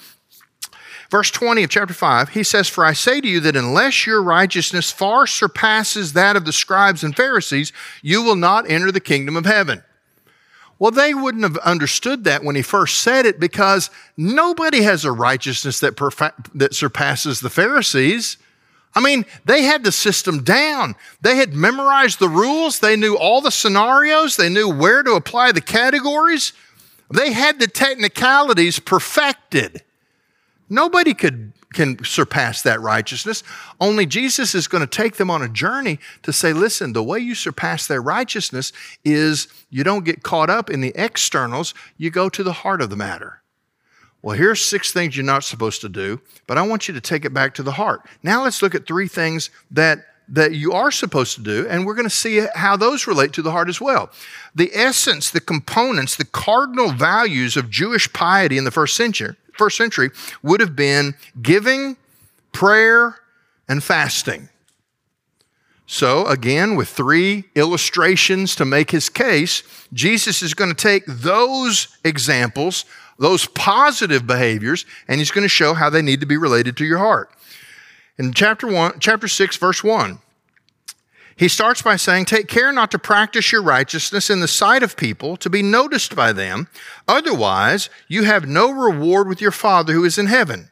[SPEAKER 1] Verse 20 of chapter 5, he says, For I say to you that unless your righteousness far surpasses that of the scribes and Pharisees, you will not enter the kingdom of heaven. Well, they wouldn't have understood that when he first said it because nobody has a righteousness that, perfa- that surpasses the Pharisees. I mean, they had the system down. They had memorized the rules. They knew all the scenarios. They knew where to apply the categories. They had the technicalities perfected. Nobody could can surpass that righteousness. Only Jesus is going to take them on a journey to say, listen, the way you surpass their righteousness is you don't get caught up in the externals, you go to the heart of the matter. Well, here's six things you're not supposed to do, but I want you to take it back to the heart. Now let's look at three things that that you are supposed to do, and we're going to see how those relate to the heart as well. The essence, the components, the cardinal values of Jewish piety in the first century, first century would have been giving, prayer, and fasting. So, again, with three illustrations to make his case, Jesus is going to take those examples, those positive behaviors, and he's going to show how they need to be related to your heart. In chapter 1, chapter 6, verse 1, he starts by saying, Take care not to practice your righteousness in the sight of people, to be noticed by them. Otherwise, you have no reward with your Father who is in heaven.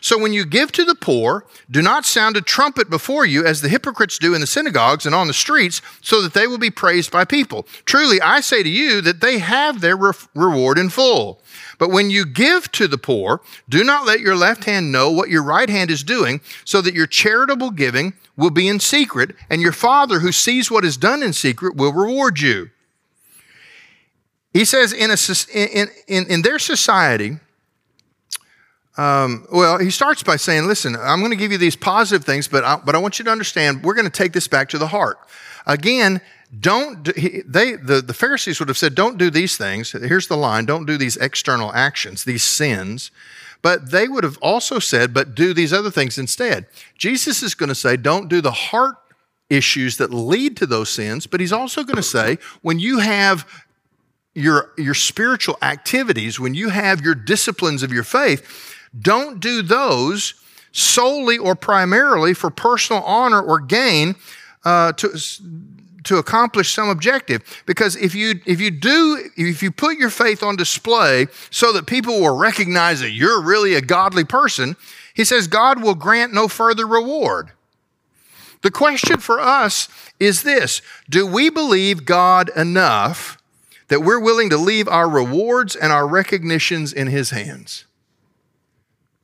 [SPEAKER 1] So when you give to the poor, do not sound a trumpet before you as the hypocrites do in the synagogues and on the streets, so that they will be praised by people. Truly, I say to you that they have their re- reward in full. But when you give to the poor, do not let your left hand know what your right hand is doing, so that your charitable giving will be in secret, and your Father who sees what is done in secret will reward you. He says, in, a, in, in, in their society, um, well, he starts by saying, listen, I'm going to give you these positive things, but I, but I want you to understand we're going to take this back to the heart. Again, don't they the, the Pharisees would have said, don't do these things. Here's the line, don't do these external actions, these sins. But they would have also said, but do these other things instead. Jesus is going to say, don't do the heart issues that lead to those sins, but he's also going to say, when you have your, your spiritual activities, when you have your disciplines of your faith, don't do those solely or primarily for personal honor or gain uh, to, to accomplish some objective. Because if you, if you do, if you put your faith on display so that people will recognize that you're really a godly person, he says God will grant no further reward. The question for us is this Do we believe God enough that we're willing to leave our rewards and our recognitions in His hands?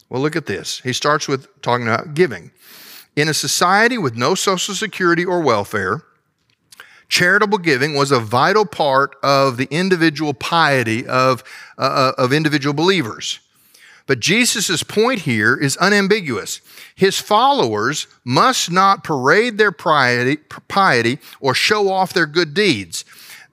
[SPEAKER 1] Well, look at this. He starts with talking about giving. In a society with no social security or welfare, charitable giving was a vital part of the individual piety of, uh, uh of individual believers. But Jesus' point here is unambiguous. His followers must not parade their piety, piety or show off their good deeds.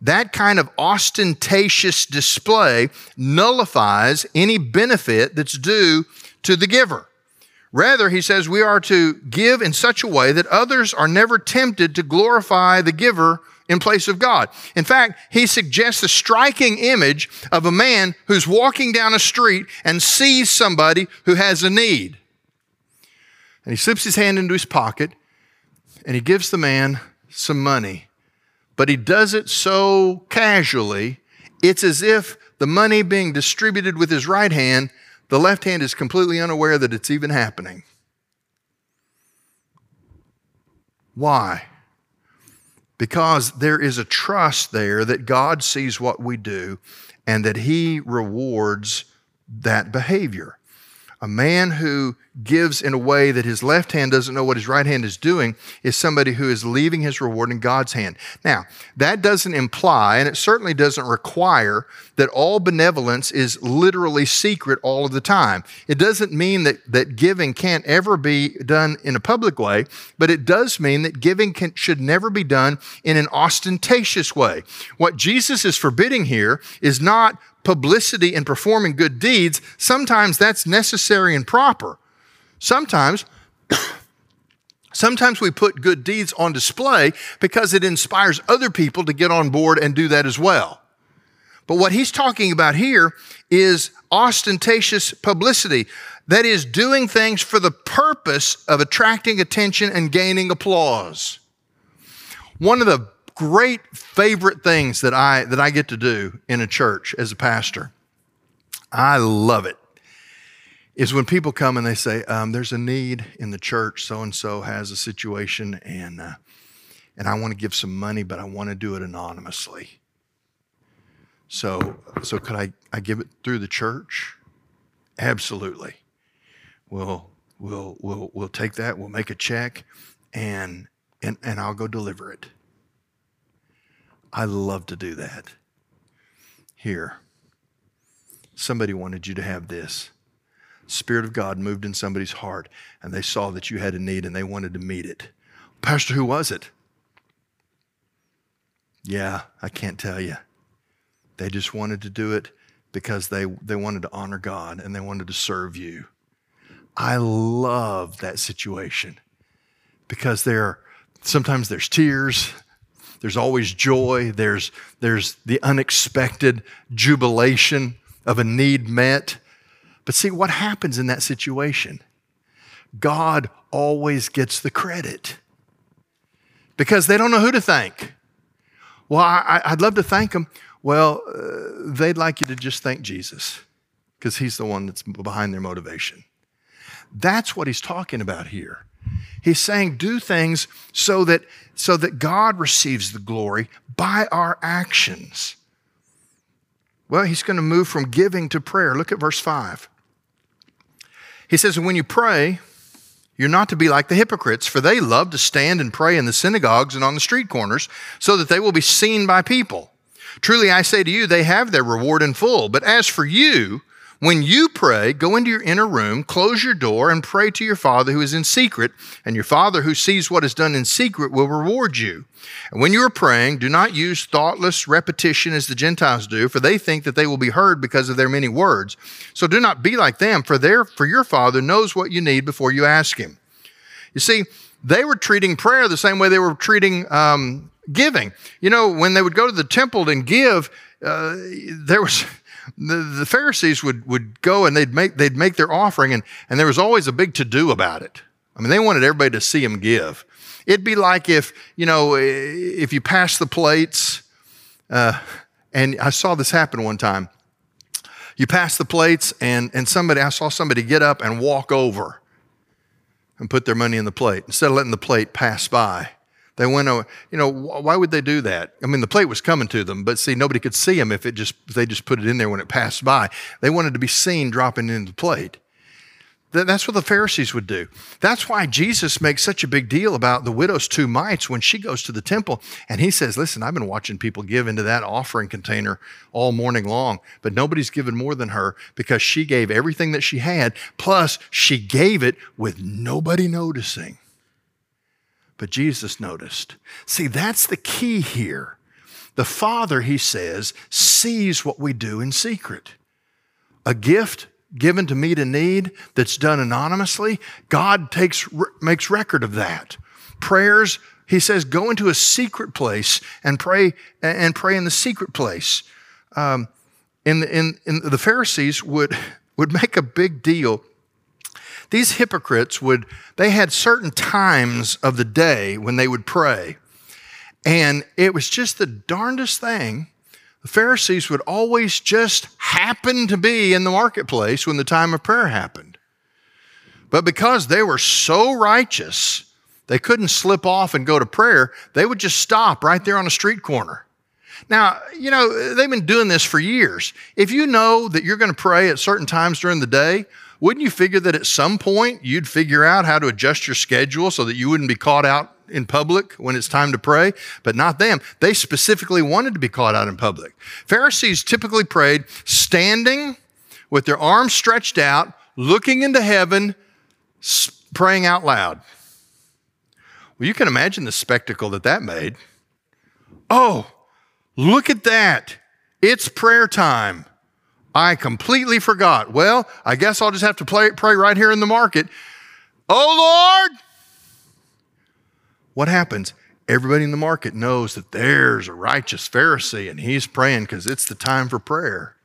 [SPEAKER 1] That kind of ostentatious display nullifies any benefit that's due to the giver. Rather, he says we are to give in such a way that others are never tempted to glorify the giver in place of God. In fact, he suggests a striking image of a man who's walking down a street and sees somebody who has a need. And he slips his hand into his pocket and he gives the man some money. But he does it so casually, it's as if the money being distributed with his right hand the left hand is completely unaware that it's even happening. Why? Because there is a trust there that God sees what we do and that He rewards that behavior. A man who gives in a way that his left hand doesn't know what his right hand is doing is somebody who is leaving his reward in God's hand. Now, that doesn't imply, and it certainly doesn't require, that all benevolence is literally secret all of the time. It doesn't mean that, that giving can't ever be done in a public way, but it does mean that giving can, should never be done in an ostentatious way. What Jesus is forbidding here is not publicity and performing good deeds. Sometimes that's necessary and proper. Sometimes, <coughs> sometimes we put good deeds on display because it inspires other people to get on board and do that as well. But what he's talking about here is ostentatious publicity. That is, doing things for the purpose of attracting attention and gaining applause. One of the great favorite things that I, that I get to do in a church as a pastor, I love it is when people come and they say, um, "There's a need in the church. So and so has a situation, and uh, and I want to give some money, but I want to do it anonymously. So so could I I give it through the church? Absolutely. We'll we'll we'll we'll take that. We'll make a check, and and and I'll go deliver it. I love to do that. Here." somebody wanted you to have this. Spirit of God moved in somebody's heart and they saw that you had a need and they wanted to meet it. Pastor, who was it? Yeah, I can't tell you. They just wanted to do it because they, they wanted to honor God and they wanted to serve you. I love that situation because there sometimes there's tears, there's always joy, there's, there's the unexpected jubilation of a need met. But see, what happens in that situation? God always gets the credit because they don't know who to thank. Well, I, would love to thank them. Well, uh, they'd like you to just thank Jesus because he's the one that's behind their motivation. That's what he's talking about here. He's saying do things so that so that God receives the glory by our actions. Well, he's going to move from giving to prayer. Look at verse 5. He says, And When you pray, you're not to be like the hypocrites, for they love to stand and pray in the synagogues and on the street corners, so that they will be seen by people. Truly, I say to you, they have their reward in full. But as for you, when you pray, go into your inner room, close your door, and pray to your Father who is in secret, and your Father who sees what is done in secret will reward you. And when you are praying, do not use thoughtless repetition as the Gentiles do, for they think that they will be heard because of their many words. So do not be like them, for their for your Father knows what you need before you ask Him. You see, they were treating prayer the same way they were treating um, giving. You know, when they would go to the temple and give, uh, there was the, the Pharisees would, would go and they'd make, they'd make their offering, and, and there was always a big to do about it. I mean, they wanted everybody to see them give. It'd be like if, you know, if you pass the plates, uh, and I saw this happen one time. You pass the plates, and, and somebody, I saw somebody get up and walk over and put their money in the plate instead of letting the plate pass by. They went, you know, why would they do that? I mean, the plate was coming to them, but see, nobody could see them if it just if they just put it in there when it passed by. They wanted to be seen dropping into the plate. That's what the Pharisees would do. That's why Jesus makes such a big deal about the widow's two mites when she goes to the temple. And he says, Listen, I've been watching people give into that offering container all morning long, but nobody's given more than her because she gave everything that she had, plus she gave it with nobody noticing but Jesus noticed. See, that's the key here. The Father, he says, sees what we do in secret. A gift given to meet a need that's done anonymously, God takes, makes record of that. Prayers, he says, go into a secret place and pray and pray in the secret place. Um, in, in, in the Pharisees would, would make a big deal these hypocrites would, they had certain times of the day when they would pray. And it was just the darndest thing. The Pharisees would always just happen to be in the marketplace when the time of prayer happened. But because they were so righteous, they couldn't slip off and go to prayer. They would just stop right there on a street corner. Now, you know, they've been doing this for years. If you know that you're going to pray at certain times during the day, wouldn't you figure that at some point you'd figure out how to adjust your schedule so that you wouldn't be caught out in public when it's time to pray? But not them. They specifically wanted to be caught out in public. Pharisees typically prayed standing with their arms stretched out, looking into heaven, praying out loud. Well, you can imagine the spectacle that that made. Oh, look at that. It's prayer time. I completely forgot. Well, I guess I'll just have to play, pray right here in the market. Oh Lord! What happens? Everybody in the market knows that there's a righteous Pharisee and he's praying because it's the time for prayer.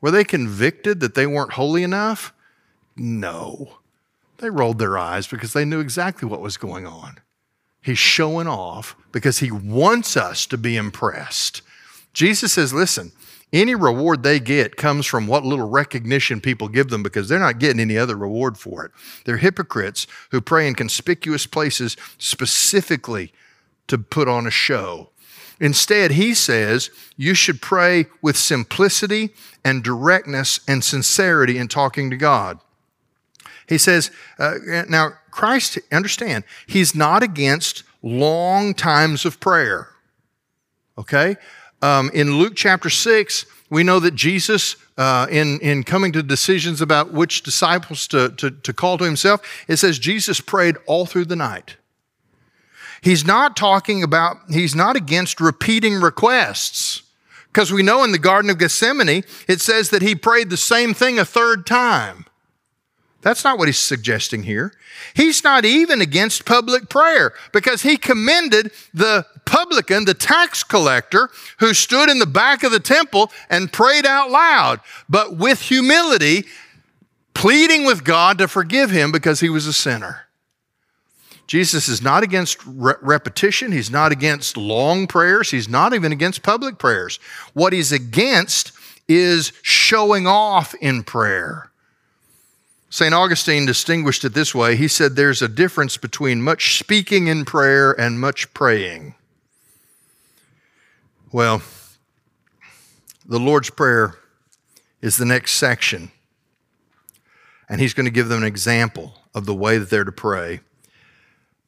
[SPEAKER 1] Were they convicted that they weren't holy enough? No. They rolled their eyes because they knew exactly what was going on. He's showing off because he wants us to be impressed. Jesus says, listen, any reward they get comes from what little recognition people give them because they're not getting any other reward for it. They're hypocrites who pray in conspicuous places specifically to put on a show. Instead, he says you should pray with simplicity and directness and sincerity in talking to God. He says, uh, now, Christ, understand, he's not against long times of prayer. Okay? Um, in Luke chapter 6, we know that Jesus, uh, in, in coming to decisions about which disciples to, to, to call to himself, it says Jesus prayed all through the night. He's not talking about, he's not against repeating requests. Because we know in the Garden of Gethsemane, it says that he prayed the same thing a third time. That's not what he's suggesting here. He's not even against public prayer because he commended the publican, the tax collector, who stood in the back of the temple and prayed out loud, but with humility, pleading with God to forgive him because he was a sinner. Jesus is not against re- repetition. He's not against long prayers. He's not even against public prayers. What he's against is showing off in prayer. St. Augustine distinguished it this way. He said there's a difference between much speaking in prayer and much praying. Well, the Lord's Prayer is the next section. And he's going to give them an example of the way that they're to pray.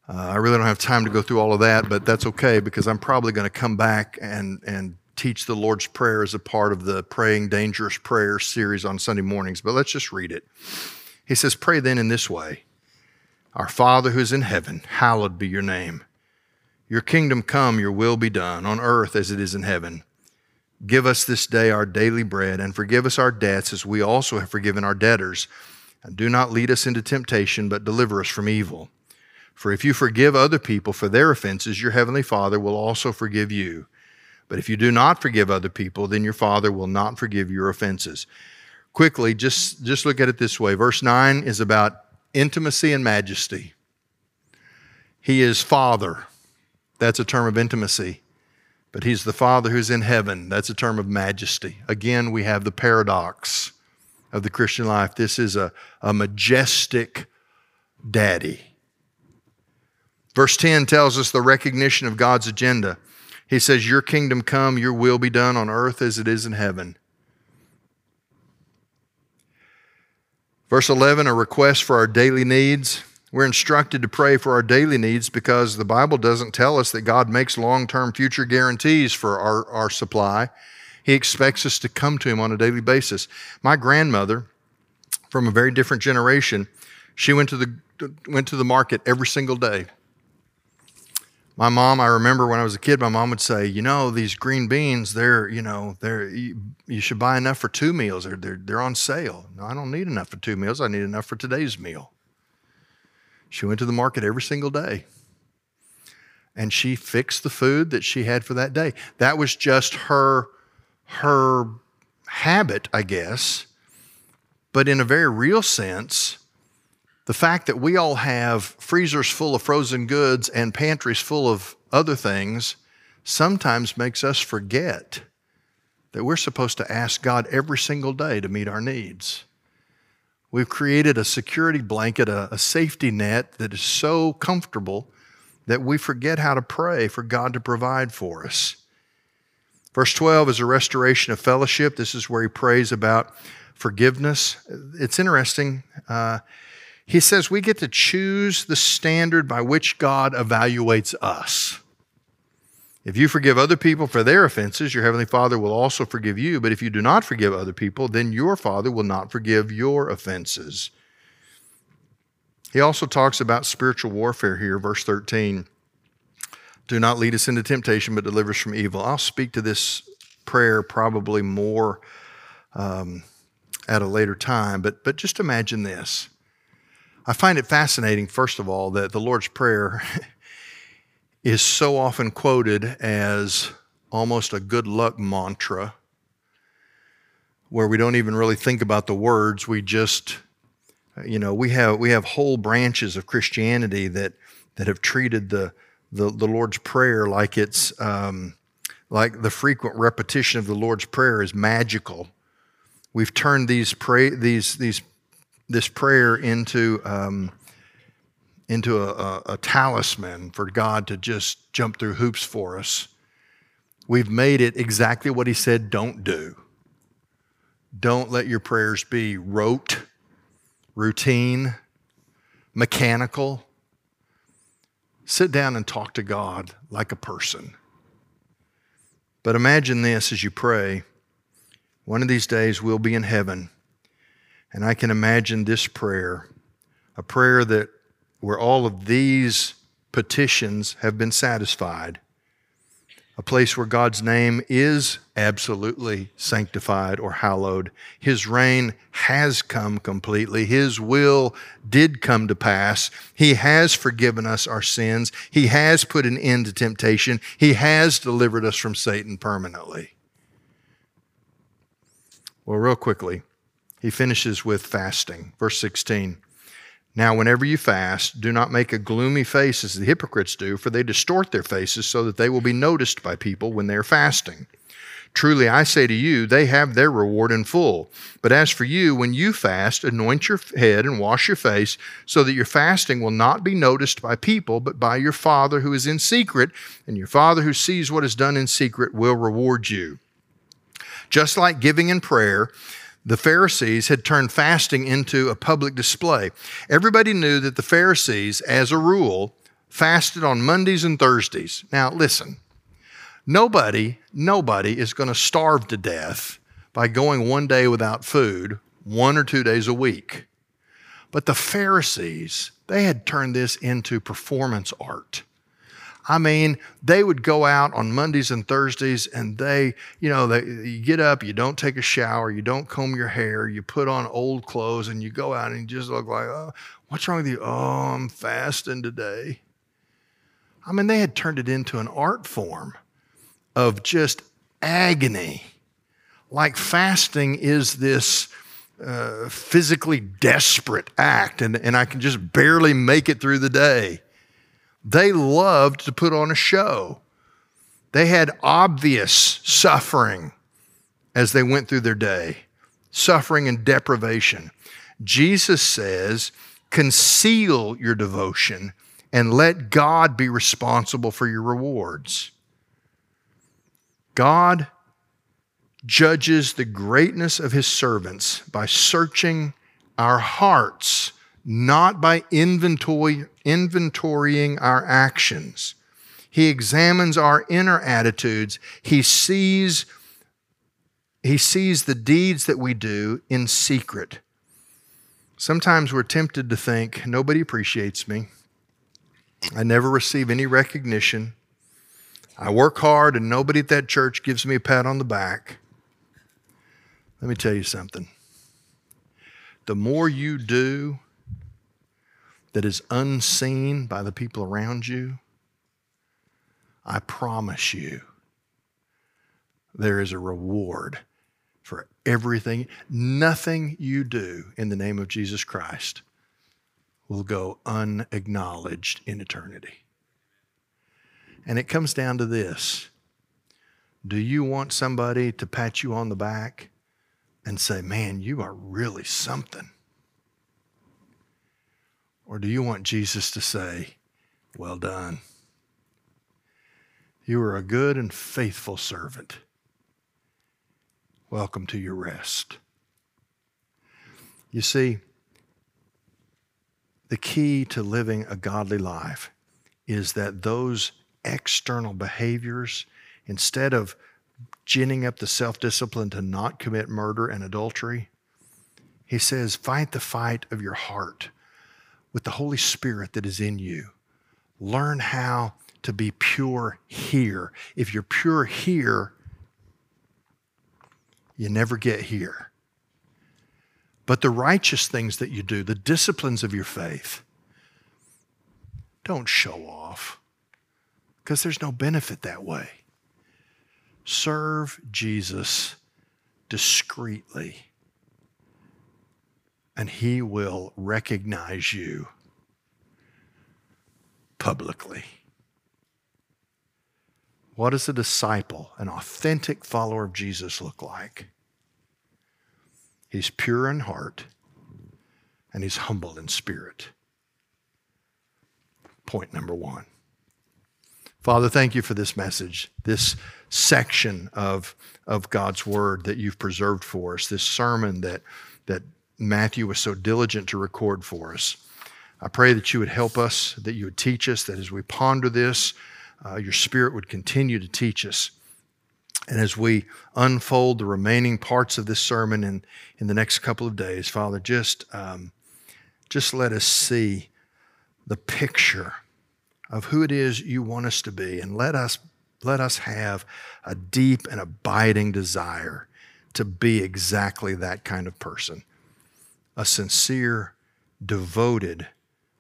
[SPEAKER 1] Uh, I really don't have time to go through all of that, but that's okay because I'm probably going to come back and, and teach the Lord's Prayer as a part of the Praying Dangerous Prayer series on Sunday mornings. But let's just read it. He says, Pray then in this way Our Father who is in heaven, hallowed be your name. Your kingdom come, your will be done, on earth as it is in heaven. Give us this day our daily bread, and forgive us our debts as we also have forgiven our debtors. And do not lead us into temptation, but deliver us from evil. For if you forgive other people for their offenses, your heavenly Father will also forgive you. But if you do not forgive other people, then your Father will not forgive your offenses. Quickly, just, just look at it this way. Verse 9 is about intimacy and majesty. He is Father. That's a term of intimacy. But He's the Father who's in heaven. That's a term of majesty. Again, we have the paradox of the Christian life. This is a, a majestic daddy. Verse 10 tells us the recognition of God's agenda. He says, Your kingdom come, your will be done on earth as it is in heaven. Verse 11, a request for our daily needs. We're instructed to pray for our daily needs because the Bible doesn't tell us that God makes long term future guarantees for our, our supply. He expects us to come to Him on a daily basis. My grandmother, from a very different generation, she went to the, went to the market every single day my mom, I remember when I was a kid, my mom would say, you know, these green beans, they're, you know, they're, you, you should buy enough for two meals. They're, they're, they're on sale. No, I don't need enough for two meals. I need enough for today's meal. She went to the market every single day and she fixed the food that she had for that day. That was just her, her habit, I guess. But in a very real sense, the fact that we all have freezers full of frozen goods and pantries full of other things sometimes makes us forget that we're supposed to ask God every single day to meet our needs. We've created a security blanket, a, a, safety net that is so comfortable that we forget how to pray for God to provide for us. Verse 12 is a restoration of fellowship. This is where he prays about forgiveness. It's interesting. Uh, he says we get to choose the standard by which God evaluates us. If you forgive other people for their offenses, your heavenly Father will also forgive you. But if you do not forgive other people, then your Father will not forgive your offenses. He also talks about spiritual warfare here, verse 13. Do not lead us into temptation, but deliver us from evil. I'll speak to this prayer probably more um, at a later time, but, but just imagine this I find it fascinating, first of all, that the Lord's Prayer <laughs> is so often quoted as almost a good luck mantra where we don't even really think about the words. We just, you know, we have, we have whole branches of Christianity that, that have treated the, the, the Lord's Prayer like it's, um, like the frequent repetition of the Lord's Prayer is magical. We've turned these, pray, these, these this prayer into um, into a, a, a talisman for God to just jump through hoops for us. We've made it exactly what He said don't do. Don't let your prayers be rote, routine, mechanical. Sit down and talk to God like a person. But imagine this as you pray One of these days we'll be in heaven. And I can imagine this prayer, a prayer that where all of these petitions have been satisfied a place where God's name is absolutely sanctified or hallowed. His reign has come completely. His will did come to pass. He has forgiven us our sins. He has put an end to temptation. He has delivered us from Satan permanently. Well, real quickly, he finishes with fasting. Verse 16. Now, whenever you fast, do not make a gloomy face as the hypocrites do, for they distort their faces so that they will be noticed by people when they are fasting. Truly, I say to you, they have their reward in full. But as for you, when you fast, anoint your head and wash your face, so that your fasting will not be noticed by people, but by your Father who is in secret, and your Father who sees what is done in secret will reward you. Just like giving in prayer, the Pharisees had turned fasting into a public display. Everybody knew that the Pharisees, as a rule, fasted on Mondays and Thursdays. Now, listen, nobody, nobody is going to starve to death by going one day without food, one or two days a week. But the Pharisees, they had turned this into performance art. I mean, they would go out on Mondays and Thursdays and they, you know, they, you get up, you don't take a shower, you don't comb your hair, you put on old clothes and you go out and you just look like, oh, what's wrong with you? Oh, I'm fasting today. I mean, they had turned it into an art form of just agony. Like fasting is this uh, physically desperate act, and, and I can just barely make it through the day. They loved to put on a show. They had obvious suffering as they went through their day, suffering and deprivation. Jesus says, conceal your devotion and let God be responsible for your rewards. God judges the greatness of his servants by searching our hearts not by inventory, inventorying our actions. He examines our inner attitudes. He sees, he sees the deeds that we do in secret. Sometimes we're tempted to think, nobody appreciates me. I never receive any recognition. I work hard and nobody at that church gives me a pat on the back. Let me tell you something. The more you do, that is unseen by the people around you, I promise you there is a reward for everything. Nothing you do in the name of Jesus Christ will go unacknowledged in eternity. And it comes down to this Do you want somebody to pat you on the back and say, Man, you are really something? Or do you want Jesus to say, Well done? You are a good and faithful servant. Welcome to your rest. You see, the key to living a godly life is that those external behaviors, instead of ginning up the self discipline to not commit murder and adultery, he says, fight the fight of your heart with the Holy Spirit that is in you. Learn how to be pure here. If you're pure here, you never get here. But the righteous things that you do, the disciplines of your faith, don't show off because there's no benefit that way. Serve Jesus discreetly and he will recognize you publicly. What does a disciple, an authentic follower of Jesus, look like? He's pure in heart and he's humble in spirit. Point number one. Father, thank you for this message, this section of, of God's word that you've preserved for us, this sermon that, that Matthew was so diligent to record for us. I pray that you would help us, that you would teach us, that as we ponder this, uh, your Spirit would continue to teach us. And as we unfold the remaining parts of this sermon in, in the next couple of days, Father, just, um, just let us see the picture of who it is you want us to be. And let us, let us have a deep and abiding desire to be exactly that kind of person a sincere, devoted,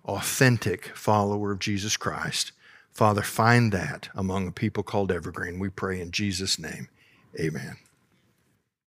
[SPEAKER 1] authentic follower of Jesus Christ. Father, find that among a people called Evergreen. We pray in Jesus' name. Amen.